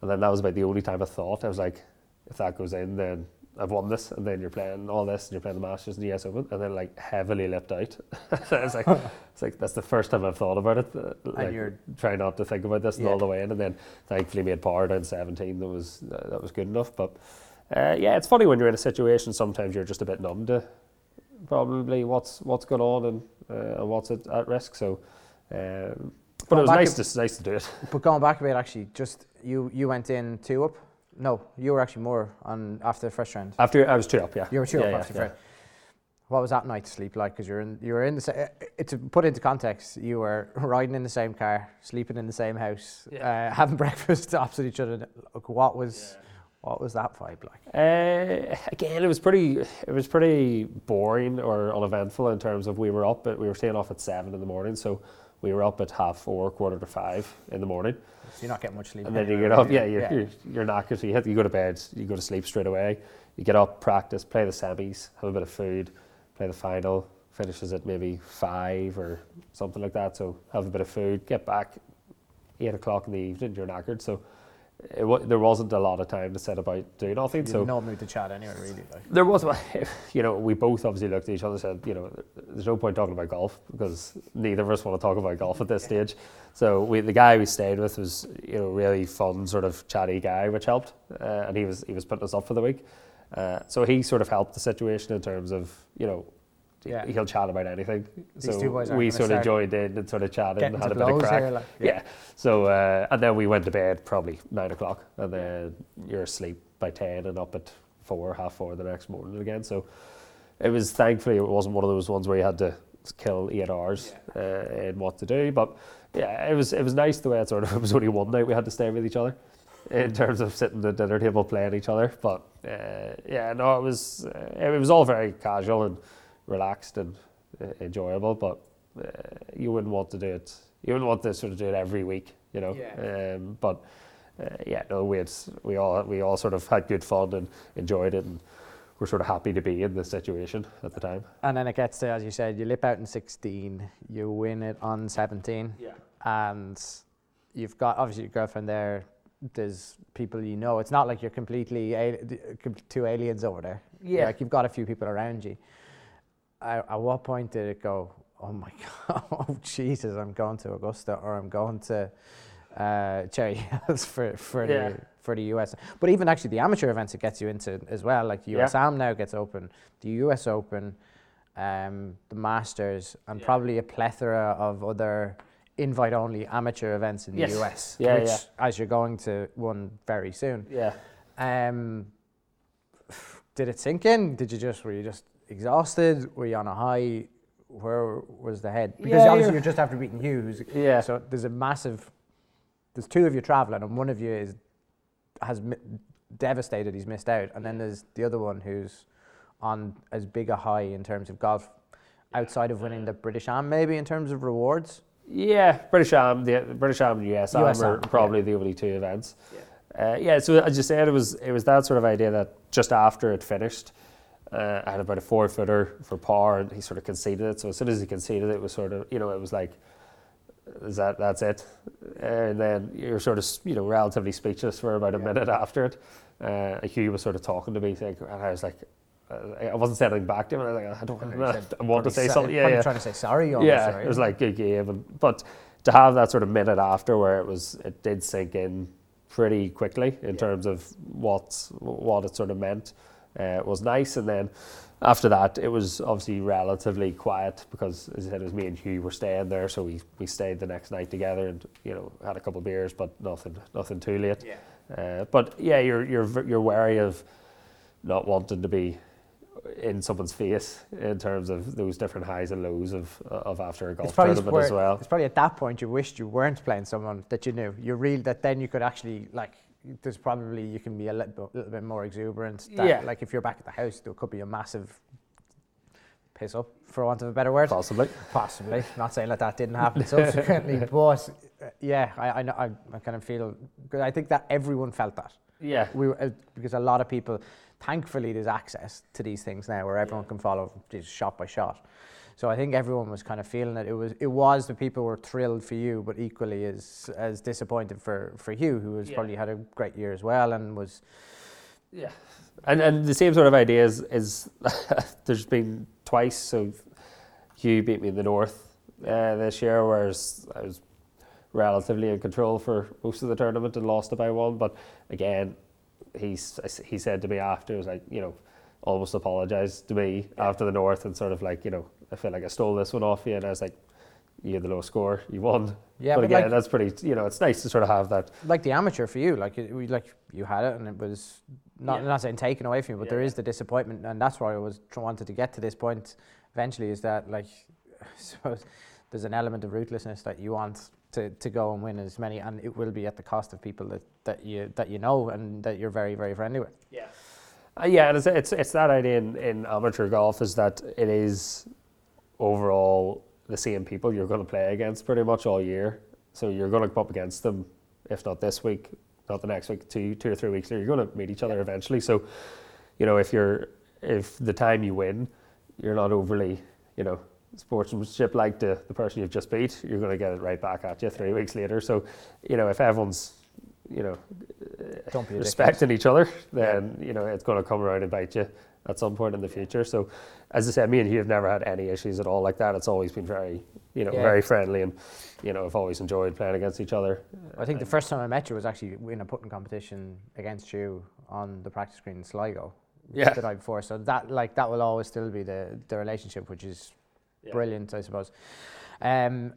And then that was about the only time I thought I was like, if that goes in, then I've won this. And then you're playing all this, and you're playing the Masters and the US Open, and then like heavily lipped out. it's like it's like that's the first time I've thought about it. uh, Like you're- trying not to think about this and Yeah. all the way in, and then thankfully made par down 17. That was uh, that was good enough, but. Uh, yeah, it's funny when you're in a situation. Sometimes you're just a bit numb to probably what's what's going on and uh, and what's at, at risk. So, um, but Going it was nice to- to nice to do it. But going back a bit, actually, just you you went in two up. No, you were actually more on after the first round. After I was two up, yeah. You were two yeah, up yeah, after yeah. first. What was that night to sleep like? Because you're in, you were in the sa- uh, to put into context, you were riding in the same car, sleeping in the same house, uh, having breakfast opposite each other. Look, what was what was that vibe like? Uh, again, it was pretty. It was pretty boring or uneventful in terms of we were up, but we were staying off at seven in the morning, so we were up at half four, quarter to five in the morning. So you're not getting much sleep. And then you get up, yeah, you're, You're, you're knackered, so you, have to, you go to bed, you go to sleep straight away. You get up, practice, play the semis, have a bit of food, play the final, finishes at maybe five or something like that. So have a bit of food, get back, eight o'clock in the evening, you're knackered. So it, wa- there wasn't a lot of time to set about doing nothing. You so no mood to chat anyway, really. Like. there was, you know, we both obviously looked at each other and said, you know, there's no point talking about golf because neither of us want to talk about golf at this stage. So we, the guy we stayed with was, you know, really fun, sort of chatty guy, which helped, uh, and he was he was putting us up for the week. Uh, so he sort of helped the situation in terms of, you know, Yeah. he'll chat about anything. These so we sort of joined in and sort of chatted and had a bit of crack. here, like, yeah. So uh, and then we went to bed probably nine o'clock, and then you're asleep by ten and up at four, half four the next morning again. So it was thankfully it wasn't one of those ones where you had to kill eight hours uh, in what to do. But yeah, it was it was nice the way it sort of it was only one night we had to stay with each other in terms of sitting at the dinner table playing each other. But uh, yeah, no, it was uh, it was all very casual and relaxed and uh, enjoyable. But uh, you wouldn't want to do it. You wouldn't want to sort of do it every week, you know. Yeah. Um, but uh, yeah, no, we had, we all we all sort of had good fun and enjoyed it, and we're sort of happy to be in this situation at the time. And then it gets to, as you said, you lip out in 16, you win it on 17, Yeah. and you've got obviously your girlfriend there. There's people you know. It's not like you're completely al- com- two aliens over there. Yeah. like you've got a few people around you. At, at what point did it go? Oh my god! Oh Jesus! I'm going to Augusta, or I'm going to uh, Cherry Hills for for Yeah. the for the US. But even actually the amateur events it gets you into as well. Like the Yeah. USAM now gets open, the US Open, um, the Masters, and Yeah. probably a plethora of other invite-only amateur events in the US. Yeah, which, yeah. as you're going to one very soon. Yeah. Um, did it sink in? Did you just were you just exhausted? Were you on a high? Where was the head? Because Yeah, obviously you're- you're just after beating Hugh. Who's, Yeah. So there's a massive. There's two of you traveling, and one of you is has mi- devastated. He's missed out, and then there's the other one who's on as big a high in terms of golf, outside of winning the British Am, maybe in terms of rewards. Yeah, British Am, the British Am and US Am are probably the only two events. Yeah. Uh, yeah, so as you said, it was it was that sort of idea that just after it finished, uh, I had about a four footer for par, and he sort of conceded it. So as soon as he conceded it, it was sort of you know it was like, is that that's it, and then you're sort of you know relatively speechless for about a minute after it. Uh, Hugh was sort of talking to me, like, and I was like. Uh, I wasn't saying back to him. I was like, I don't, I want to say something. Yeah, yeah trying to say sorry. Yeah, right? it was like good game, but to have that sort of minute after where it was, it did sink in pretty quickly in terms of what what it sort of meant. Uh, was nice, and then after that, it was obviously relatively quiet because, as I said, it was me and Hugh were staying there, so we, we stayed the next night together and you know had a couple of beers, but nothing nothing too late. Yeah. Uh, but yeah, you're you're you're wary of not wanting to be in someone's face in terms of those different highs and lows of of after a golf It's probably, tournament where- as well. it's probably at that point you wished you weren't playing someone that you knew. You real that then you could actually like. There's probably you can be a little bit, little bit more exuberant. That, Yeah. Like if you're back at the house, there could be a massive piss up, for want of a better word. Possibly. Possibly. Not saying that that didn't happen subsequently, but uh, yeah, I, I, know- I, I kind of feel. Cause I think that everyone felt that. Yeah. We were, uh, because a lot of people, thankfully, there's access to these things now where everyone can follow just shot by shot. So I think everyone was kind of feeling it. It was it was the people were thrilled for you, but equally as as disappointed for for Hugh, who has Yeah. probably had a great year as well and was Yeah. And and the same sort of idea is, is there's been twice. So Hugh beat me in the north uh, this year, whereas I was relatively in control for most of the tournament and lost it by one. But again, he's he said to me after, it was like you know, almost apologised to me after the north and sort of like you know, I feel like I stole this one off you, and I was like. You had the low score. You won. Yeah, but, but again, like- that's pretty. You know, it's nice to sort of have that. like the amateur for you. Like it, like you had it, and it was not Yeah. not saying taken away from you, but Yeah, there is the disappointment, and that's why I was wanted to get to this point. Eventually, is that like I suppose there's an element of ruthlessness that you want to, to go and win as many, and it will be at the cost of people that, that you that you know and that you're very very friendly with. Yeah. Uh, yeah, and it's, it's it's that idea in, in amateur golf is that it is overall the same people you're going to play against pretty much all year. So you're going to come up against them, if not this week, not the next week, two two or three weeks later. You're going to meet each other eventually. So, you know, if you're if the time you win, you're not overly, you know, sportsmanship like the, the person you've just beat, you're going to get it right back at you three weeks later. So, you know, if everyone's, you know, Don't be respecting each other, then you know it's going to come around and bite you at some point in the future. So, as I said, me and you have never had any issues at all like that. It's always been very, you know, Yeah. very friendly, and you know, I've always enjoyed playing against each other. I think the first time I met you was actually in a putting competition against you on the practice green in Sligo. Yeah. The night before. So that like that will always still be the the relationship, which is Yeah. brilliant, I suppose. Um,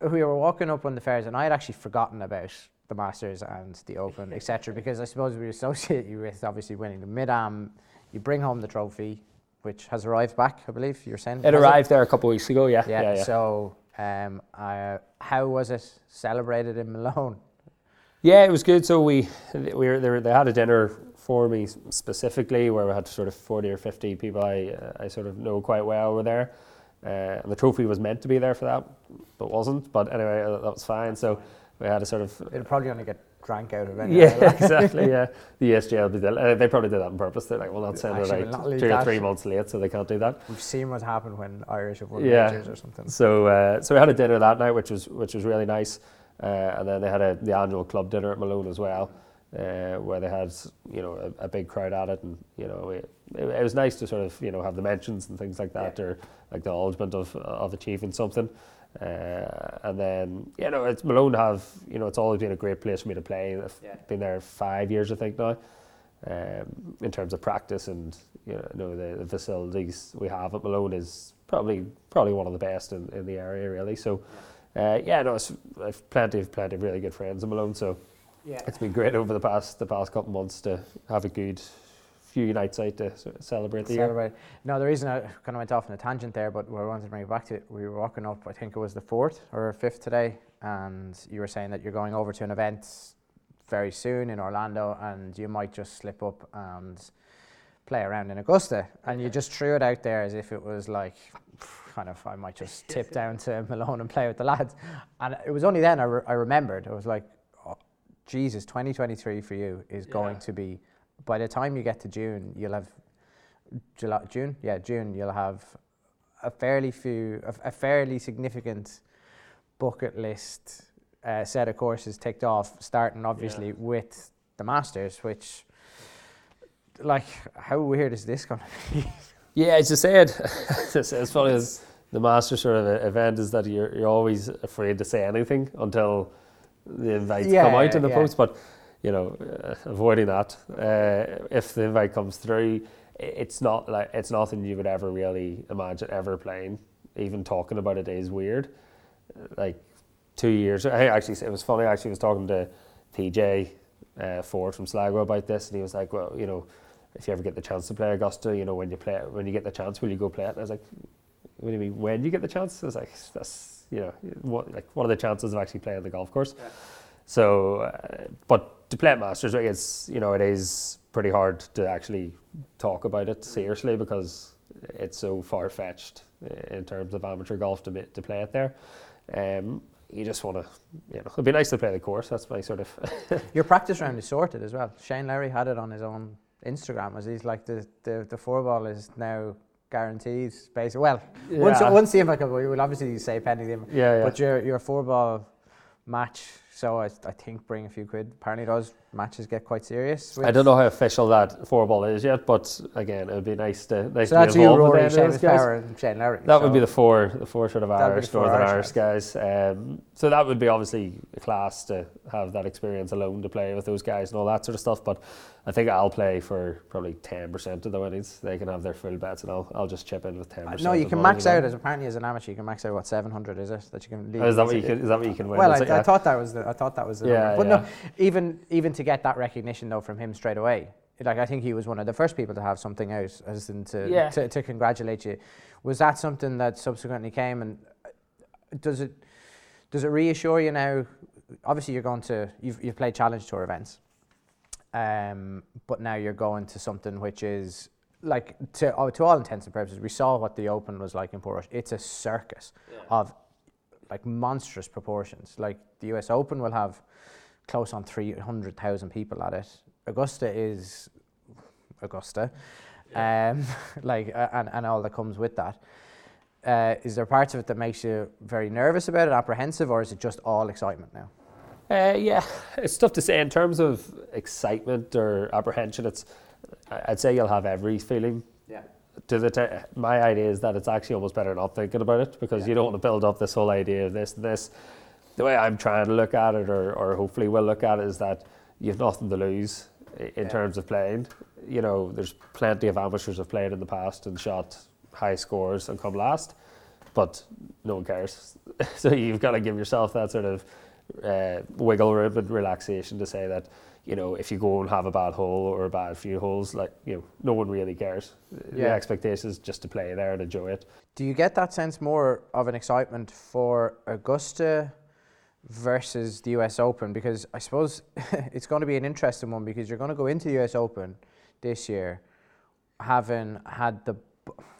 we were walking up on the fairs, and I had actually forgotten about the Masters and the Open, etc. Because I suppose we associate you with obviously winning the Mid Am. You bring home the trophy, which has arrived back, I believe you were saying. It arrived there a couple of weeks ago. Yeah, Yeah. yeah, yeah. So, um, uh, how was it celebrated in Malone? Yeah, it was good. So we we were, they, were, they had a dinner for me specifically where we had sort of forty or fifty people I uh, I sort of know quite well were there, uh, and the trophy was meant to be there for that, but wasn't. But anyway, uh, that was fine. So we had a sort of It'll probably only get drank out of anyway. yeah, exactly. Yeah, the be del- uh, they probably did that on purpose. They're like, well, that's send it Actually, we'll out not leave two or three months late, so they can't do that. We've seen what happened when Irish have won Yeah. majors or something. So uh, so we had a dinner that night, which was which was really nice, uh, and then they had a, the annual club dinner at Malone as well, uh, where they had you know a, a big crowd at it, and you know it, it, it was nice to sort of you know have the mentions and things like that, or like the acknowledgement of of achieving something. Uh, and then you know it's Malone have you know it's always been a great place for me to play. I've Yeah. been there five years I think now, um, in terms of practice and you know the, the facilities we have at Malone is probably probably one of the best in, in the area really. So uh, yeah, no, it's, I've plenty of plenty of really good friends in Malone. So Yeah. it's been great over the past the past couple months to have a good few nights out to sort of celebrate the year. Celebrate. No, the reason I kind of went off on a tangent there, but we wanted to bring it back to it, we were walking up, I think it was the fourth or fifth today, and you were saying that you're going over to an event very soon in Orlando, and you might just slip up and play around in Augusta, and you just threw it out there as if it was like kind of I might just tip down to Malone and play with the lads, and it was only then I, re- I remembered I was like, oh, Jesus, 2023 for you is going to be. By the time you get to June, you'll have July, June, yeah, June. You'll have a fairly few, a, a fairly significant bucket list uh, set of courses ticked off. Starting obviously Yeah. with the Masters, which, like, how weird is this going to be? Yeah, as you said, as funny as the master sort of event is that you're you're always afraid to say anything until the invites come out in the yeah. post. But you know, uh, avoiding that. Uh, if the invite comes through, it's not like it's nothing you would ever really imagine ever playing. Even talking about it is weird. Uh, Like two years, I actually it was funny. I actually was talking to TJ uh, Ford from Sligo about this, and he was like, "Well, you know." if you ever get the chance to play Augusta, you know, when you play it, when you get the chance, will you go play it? And I was like, what do you mean, when you get the chance? I was like, that's, you know, what, like, what are the chances of actually playing the golf course? So, uh, but to play at Masters, it's, you know, it is pretty hard to actually talk about it seriously because it's so far fetched in terms of amateur golf to, to play it there. Um, you just want to, you know, it'd be nice to play the course. That's my sort of Your practice round is sorted as well. Shane Lowry had it on his own Instagram as he's like the the, the four ball is now guaranteed. Basically, well, once Yeah. once the invite comes, we will obviously say pending the invite. yeah, yeah. But your your four ball match, so I, I think bring a few quid. Apparently those matches get quite serious. I don't know how official that four ball is yet, but again, it would be nice to nice So to that's be you, involved with Rory, those guys. And Shane Lowry. That would be the four, the four sort of Irish, Northern Irish Irish guys. Um, so that would be obviously a class to have that experience alone to play with those guys and all that sort of stuff. But I think I'll play for probably ten percent of the winnings. They can have their full bets, and I'll I'll just chip in with ten percent. No, you can max out as apparently as an amateur. You can max out what seven hundred is it that you can. Oh, is that what you can? Is that what you can win? Well, I, it? I thought that was the I thought that was the Yeah, number. But yeah. no, even even to get that recognition though from him straight away, like I think he was one of the first people to have something out as in to Yeah. to, to congratulate you. Was that something that subsequently came and uh, does it does it reassure you now? Obviously, you're going to you've you've played challenge tour events, um, but now you're going to something which is like to oh, to all intents and purposes, we saw what the Open was like in Portrush. It's a circus of like monstrous proportions. Like the U.S. Open will have close on three hundred thousand people at it. Augusta is Augusta, um, like uh, and and all that comes with that. Uh, is there parts of it that makes you very nervous about it, apprehensive, or is it just all excitement now? Uh, yeah, it's tough to say in terms of excitement or apprehension. It's I'd say you'll have every feeling. Yeah. To the te- my idea is that it's actually almost better not thinking about it because you don't want to build up this whole idea of this this. The way I'm trying to look at it, or, or hopefully will look at it, is that you've nothing to lose in Yeah. terms of playing. You know, there's plenty of amateurs have played in the past and shot high scores and come last, but no one cares. so you've got to give yourself that sort of uh, wiggle room and relaxation to say that you know if you go and have a bad hole or a bad few holes, like you know, no one really cares. The Yeah. expectation is just to play there and enjoy it. Do you get that sense more of an excitement for Augusta versus the US Open? Because I suppose it's going to be an interesting one because you're going to go into the US Open this year having had the,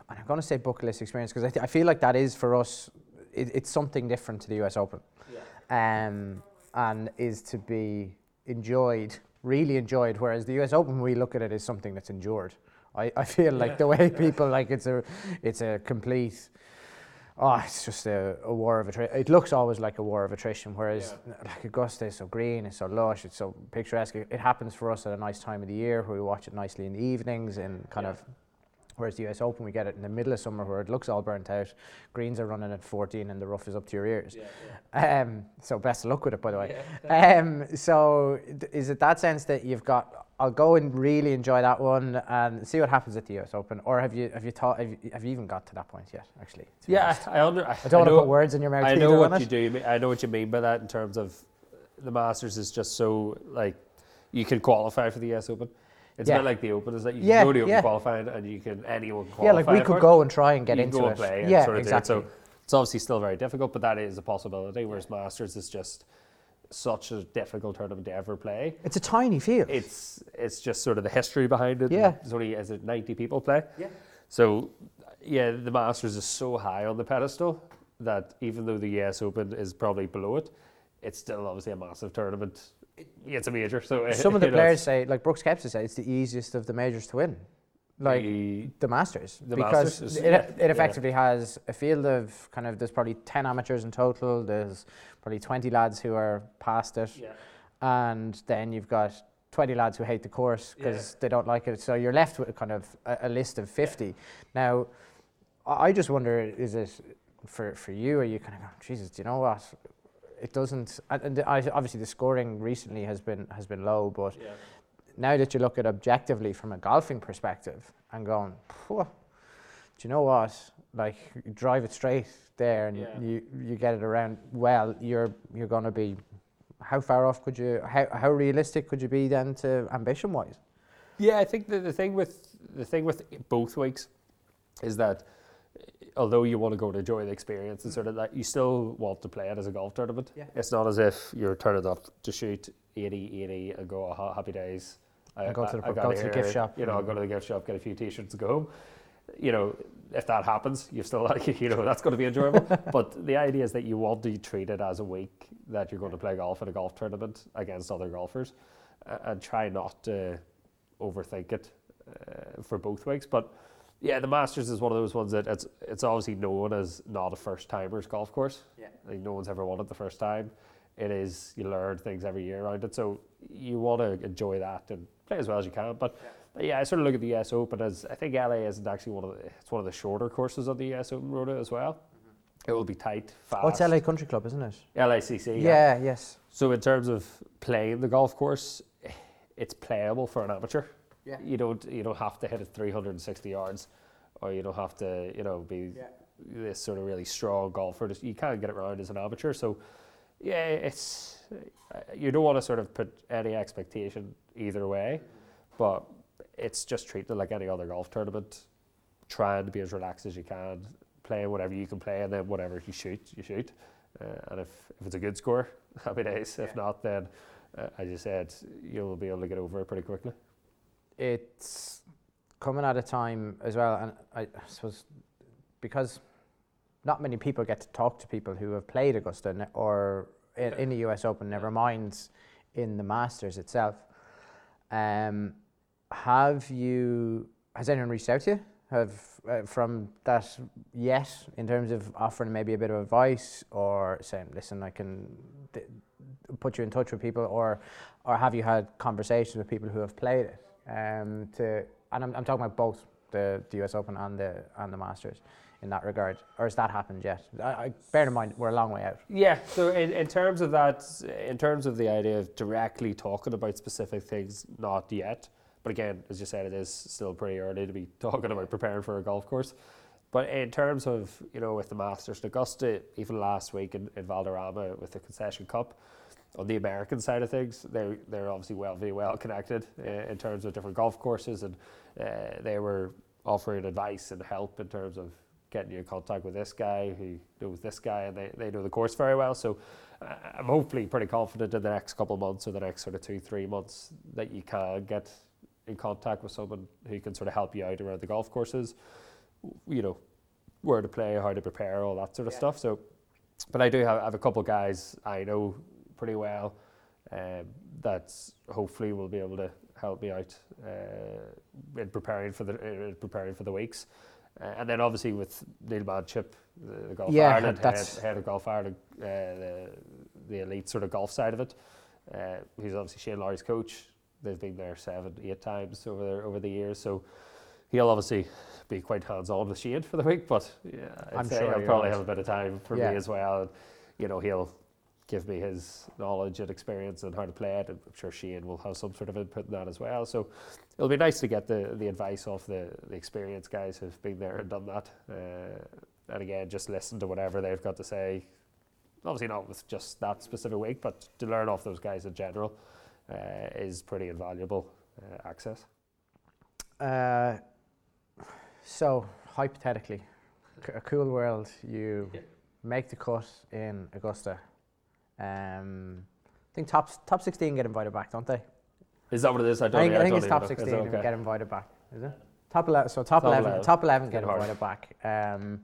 and I'm going to say bucket list experience because I, th- I feel like that is for us, it, it's something different to the US Open. Um, and is to be enjoyed, really enjoyed. Whereas the US Open, we look at it as something that's endured. I, I feel like the way people like it's a it's a complete oh it's just a, a war of attrition it looks always like a war of attrition whereas like Augusta is so green it's so lush it's so picturesque it, it happens for us at a nice time of the year where we watch it nicely in the evenings and kind Yeah. of whereas the US Open we get it in the middle of summer where it looks all burnt out greens are running at 14 and the rough is up to your ears um, so best of luck with it, by the way. Um, so d- is it that sense that you've got? I'll go and really enjoy that one and see what happens at the US Open, or have you have you thought have you, have you even got to that point yet? Actually, Yeah? I, under, I, I don't want to put words in your mouth. I know what you do. I know what you mean by that in terms of the Masters is just so like you can qualify for the US Open. It's Yeah. a bit like the Open is that you Yeah, can go to the Open yeah. qualifying and you can anyone qualify. Yeah, like we could it. go and try and get you into can go it. and play and yeah, sort of do it. exactly. So it's obviously still very difficult, but that is a possibility. Whereas Masters is just such a difficult tournament to ever play. it's a tiny field. It's it's just sort of the history behind it. Yeah. it's only is it 90 people play. Yeah. So yeah, the Masters is so high on the pedestal that even though the US Open is probably below it, it's still obviously a massive tournament. It's a major. So Some of the players say, like Brooks Koepka said, it's the easiest of the majors to win. Like the- the Masters. The because Masters is- it, yeah, it yeah. effectively has a field of kind of there's probably 10 amateurs in total. There's probably 20 lads who are past it. Yeah. and then you've got 20 lads who hate the course because they don't like it. So you're left with kind of a, a list of 50 now I I just wonder is it for, for you? Are you kind of going Jesus do you know what it doesn't and, I, obviously the scoring recently has been has been low but yeah. now that you look at objectively from a golfing perspective and going, do you know what? Like you drive it straight there and Yeah. you, you get it around well, you're you're gonna be how far off could you how, how realistic could you be then to ambition wise? Yeah, I think the, the thing with the thing with both weeks is that although you want to go and enjoy the experience and sort of that, you still want to play it as a golf tournament. Yeah. It's not as if you're turning up to shoot 80, 80 and go, oh, happy days. I, And go to the I- I go to the gift shop. You know, I'll go to the gift shop, get a few t-shirts and go home. You know, if that happens, you've still like, you know, that's going to be enjoyable. but the idea is that you want to treat it as a week that you're going to play golf in a golf tournament against other golfers and try not to overthink it uh, for both weeks. But yeah, the Masters is one of those ones that it's it's obviously known as not a first timers golf course. Yeah. Like no one's ever won it the first time. It is you learn things every year around it, so you want to enjoy that and play as well as you can. But but yeah, I sort of look at the US Open as I think LA isn't actually one of the, it's one of the shorter courses of the US Open road as well. Mm-hmm. It will be tight, fast. Oh, it's LA Country Club, isn't it? LACC. Yeah, yes. So in terms of playing the golf course, it's playable for an amateur. Yeah. You don't you don't have to hit it 360 yards, or you don't have to you know be Yeah. this sort of really strong golfer. Just- You can't get it around as an amateur. So yeah, it's uh, you don't want to sort of put any expectation either way, but it's just treat it like any other golf tournament. Trying to be as relaxed as you can, playing whatever you can play, and then whatever you shoot, you shoot. Uh, and if, if it's a good score, happy days. If not, then uh, as you said, you'll be able to get over it pretty quickly. It's coming at a time as well, and I, I suppose because not many people get to talk to people who have played Augusta ne- or in, in the US Open, never mind in the Masters itself. Um, have you? Has anyone reached out to you? Have uh, from that yet in terms of offering maybe a bit of advice or saying, "Listen, I can d- put you in touch with people," or or have you had conversations with people who have played it? Um, to and I'm, I'm talking about both the, the US Open and the and the Masters in that regard, or has that happened yet? I, I, bear in mind we're a long way out. Yeah. So in, in terms of that, in terms of the idea of directly talking about specific things, not yet. But again, as you said, it is still pretty early to be talking about preparing for a golf course. But in terms of you know with the Masters in Augusta, even last week in, in Valderrama with the Concession Cup, on the American side of things, they they're obviously well very well connected uh, in terms of different golf courses, and uh, they were offering advice and help in terms of getting you in contact with this guy who knows this guy, and they, they know the course very well. So uh, I'm hopefully pretty confident in the next couple of months or the next sort of two three months that you can get in contact with someone who can sort of help you out around the golf courses. You know where to play, how to prepare, all that sort of Yeah. stuff. So, but I do have, have a couple of guys I know pretty well um, that hopefully will be able to help me out uh, in preparing for the in preparing for the weeks. Uh, and then obviously with Neil Manchip, the, the Golf Yeah, Ireland head, head of Golf Ireland, uh, the, the elite sort of golf side of it. Uh, he's obviously Shane Lowry's coach. They've been there seven, eight times over there over the years. So he'll obviously be quite hands on with Shane for the week. But yeah, I'm sure he'll probably will. have a bit of time for Yeah. me as well. And, you know, he'll give me his knowledge and experience and how to play it. I'm sure Shane will have some sort of input in that as well. So it'll be nice to get the, the advice off the, the experienced guys who've been there and done that. Uh, and again, just listen to whatever they've got to say. Obviously, not with just that specific week, but to learn off those guys in general uh, is pretty invaluable uh, access. Uh, so hypothetically, c- a cool world, you make the cut in Augusta. Um, I think top top sixteen get invited back, don't they? Is that what it is? I I don't think, know. I think it's top know. Is it sixteen and okay? get invited back. Is it? Top eleven. So top, Top 11, 11. Top eleven get Good hard. invited back. Um,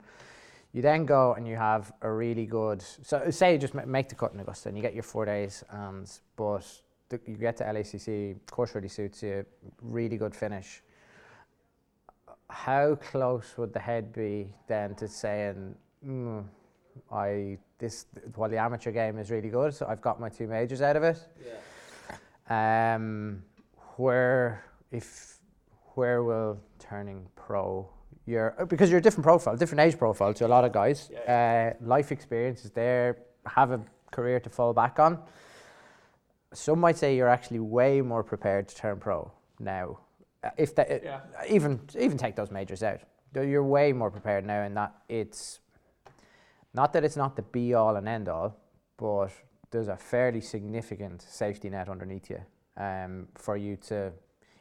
you then go and you have a really good. So say you just make the cut in Augusta and you get your four days, and but the, you get to LACC. Course really suits you. Really good finish. How close would the head be then to saying, mm, I this while the amateur game is really good, so I've got my two majors out of it. Um, where if where will turning pro? You're because you're a different profile, different age profile to a lot of guys. Uh, life experience is there. Have a career to fall back on. Some might say you're actually way more prepared to turn pro now. Uh, if that, Yeah. even even take those majors out, you're way more prepared now, in that it's not that it's not the be all and end all, but there's a fairly significant safety net underneath you um, for you to,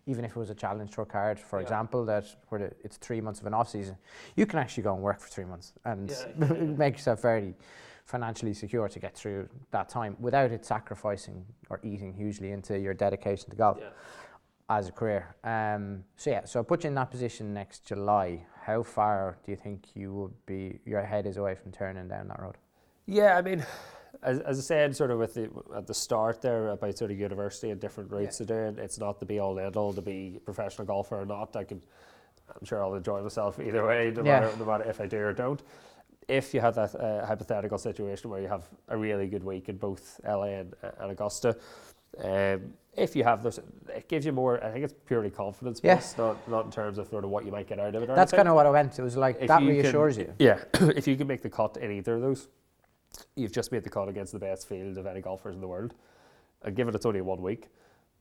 even if it was a challenge tour card, for Yeah. example, that where the, it's three months of an off season, you can actually go and work for three months and Yeah, yeah, make yourself very financially secure to get through that time without it sacrificing or eating hugely into your dedication to golf. As a career. Um, so yeah, so I'll put you in that position next July. How far do you think you would be? Your head is away from turning down that road. Yeah, I mean, as, as I said, sort of with the, at the start there about sort of university and different routes to do it, it's not the be all and all to be a professional golfer or not. I can, I'm sure I'll enjoy myself either way, no, Yeah. matter, no matter if I do or don't. If you have that uh, hypothetical situation where you have a really good week in both LA and, and Augusta, um, if you have those, it gives you more. I think it's purely confidence, Yes. based, not not in terms of sort of what you might get out of it. Or That's kind of what I went. It was like If that you can- reassures you. Yeah, if you can make the cut in either of those, you've just made the cut against the best field of any golfers in the world. And given it's only one week,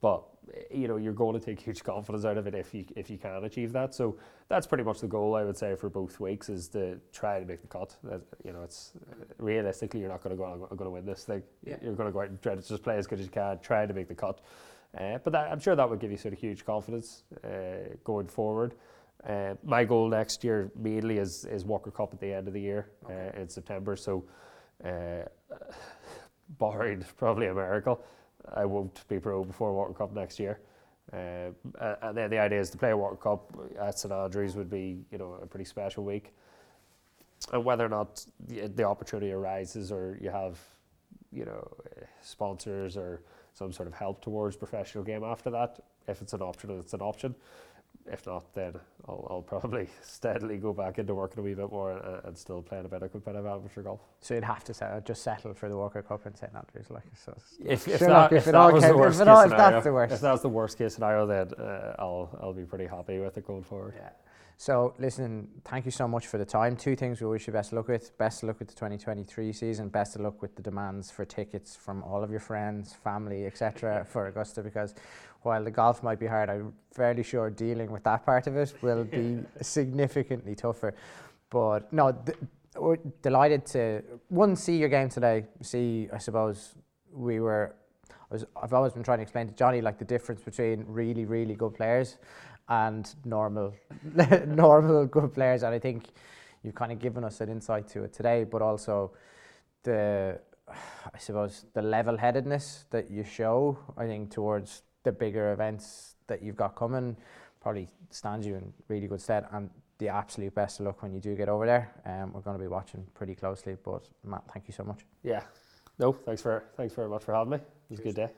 but eh, you know you're going to take huge confidence out of it if you if you can achieve that. So that's pretty much the goal I would say for both weeks is to try to make the cut. That, you know, it's realistically you're not going to go. I'm going to win this thing. Yeah. You're going to go out and try to just play as good as you can. Try to make the cut. Uh, but that, I'm sure that would give you sort of huge confidence uh, going forward. Uh, my goal next year mainly is is Walker Cup at the end of the year uh, in September. So, uh, barring probably a miracle, I won't be pro before Walker Cup next year. Uh, and then the idea is to play a Cup at St Andrews would be, you know, a pretty special week. And whether or not the, the opportunity arises, or you have, you know, sponsors or some sort of help towards professional game after that, if it's an option, it's an option. If not, then I'll, I'll probably steadily go back into working a wee bit more and, and still playing a bit of competitive amateur golf. So you'd have to settle, just settle for the Walker Cup in St Andrews, like so. If, if, Sure, that, if, if it all came- if worst it all- if scenario, that's the worst. if that's the worst case scenario, then uh, I'll I'll be pretty happy with it going forward. Yeah. So listen, thank you so much for the time. Two things we wish you best luck with. Best luck with the 2023 season. Best of luck with the demands for tickets from all of your friends, family, etc. for Augusta because while the golf might be hard, I'm fairly sure dealing with that part of it will be significantly tougher. But no, th- we're delighted to one see your game today. See, I suppose we were. I was, I've always been trying to explain to Jonny like the difference between really, really good players and normal, normal good players. And I think you've kind of given us an insight to it today, but also the, I suppose, the level-headedness that you show. I think towards the bigger events that you've got coming probably stands you in really good stead. And the absolute best of luck when you do get over there. Um, we're going to be watching pretty closely. But Matt, thank you so much. Yeah. No, thanks for thanks very much for having me. It was a good day.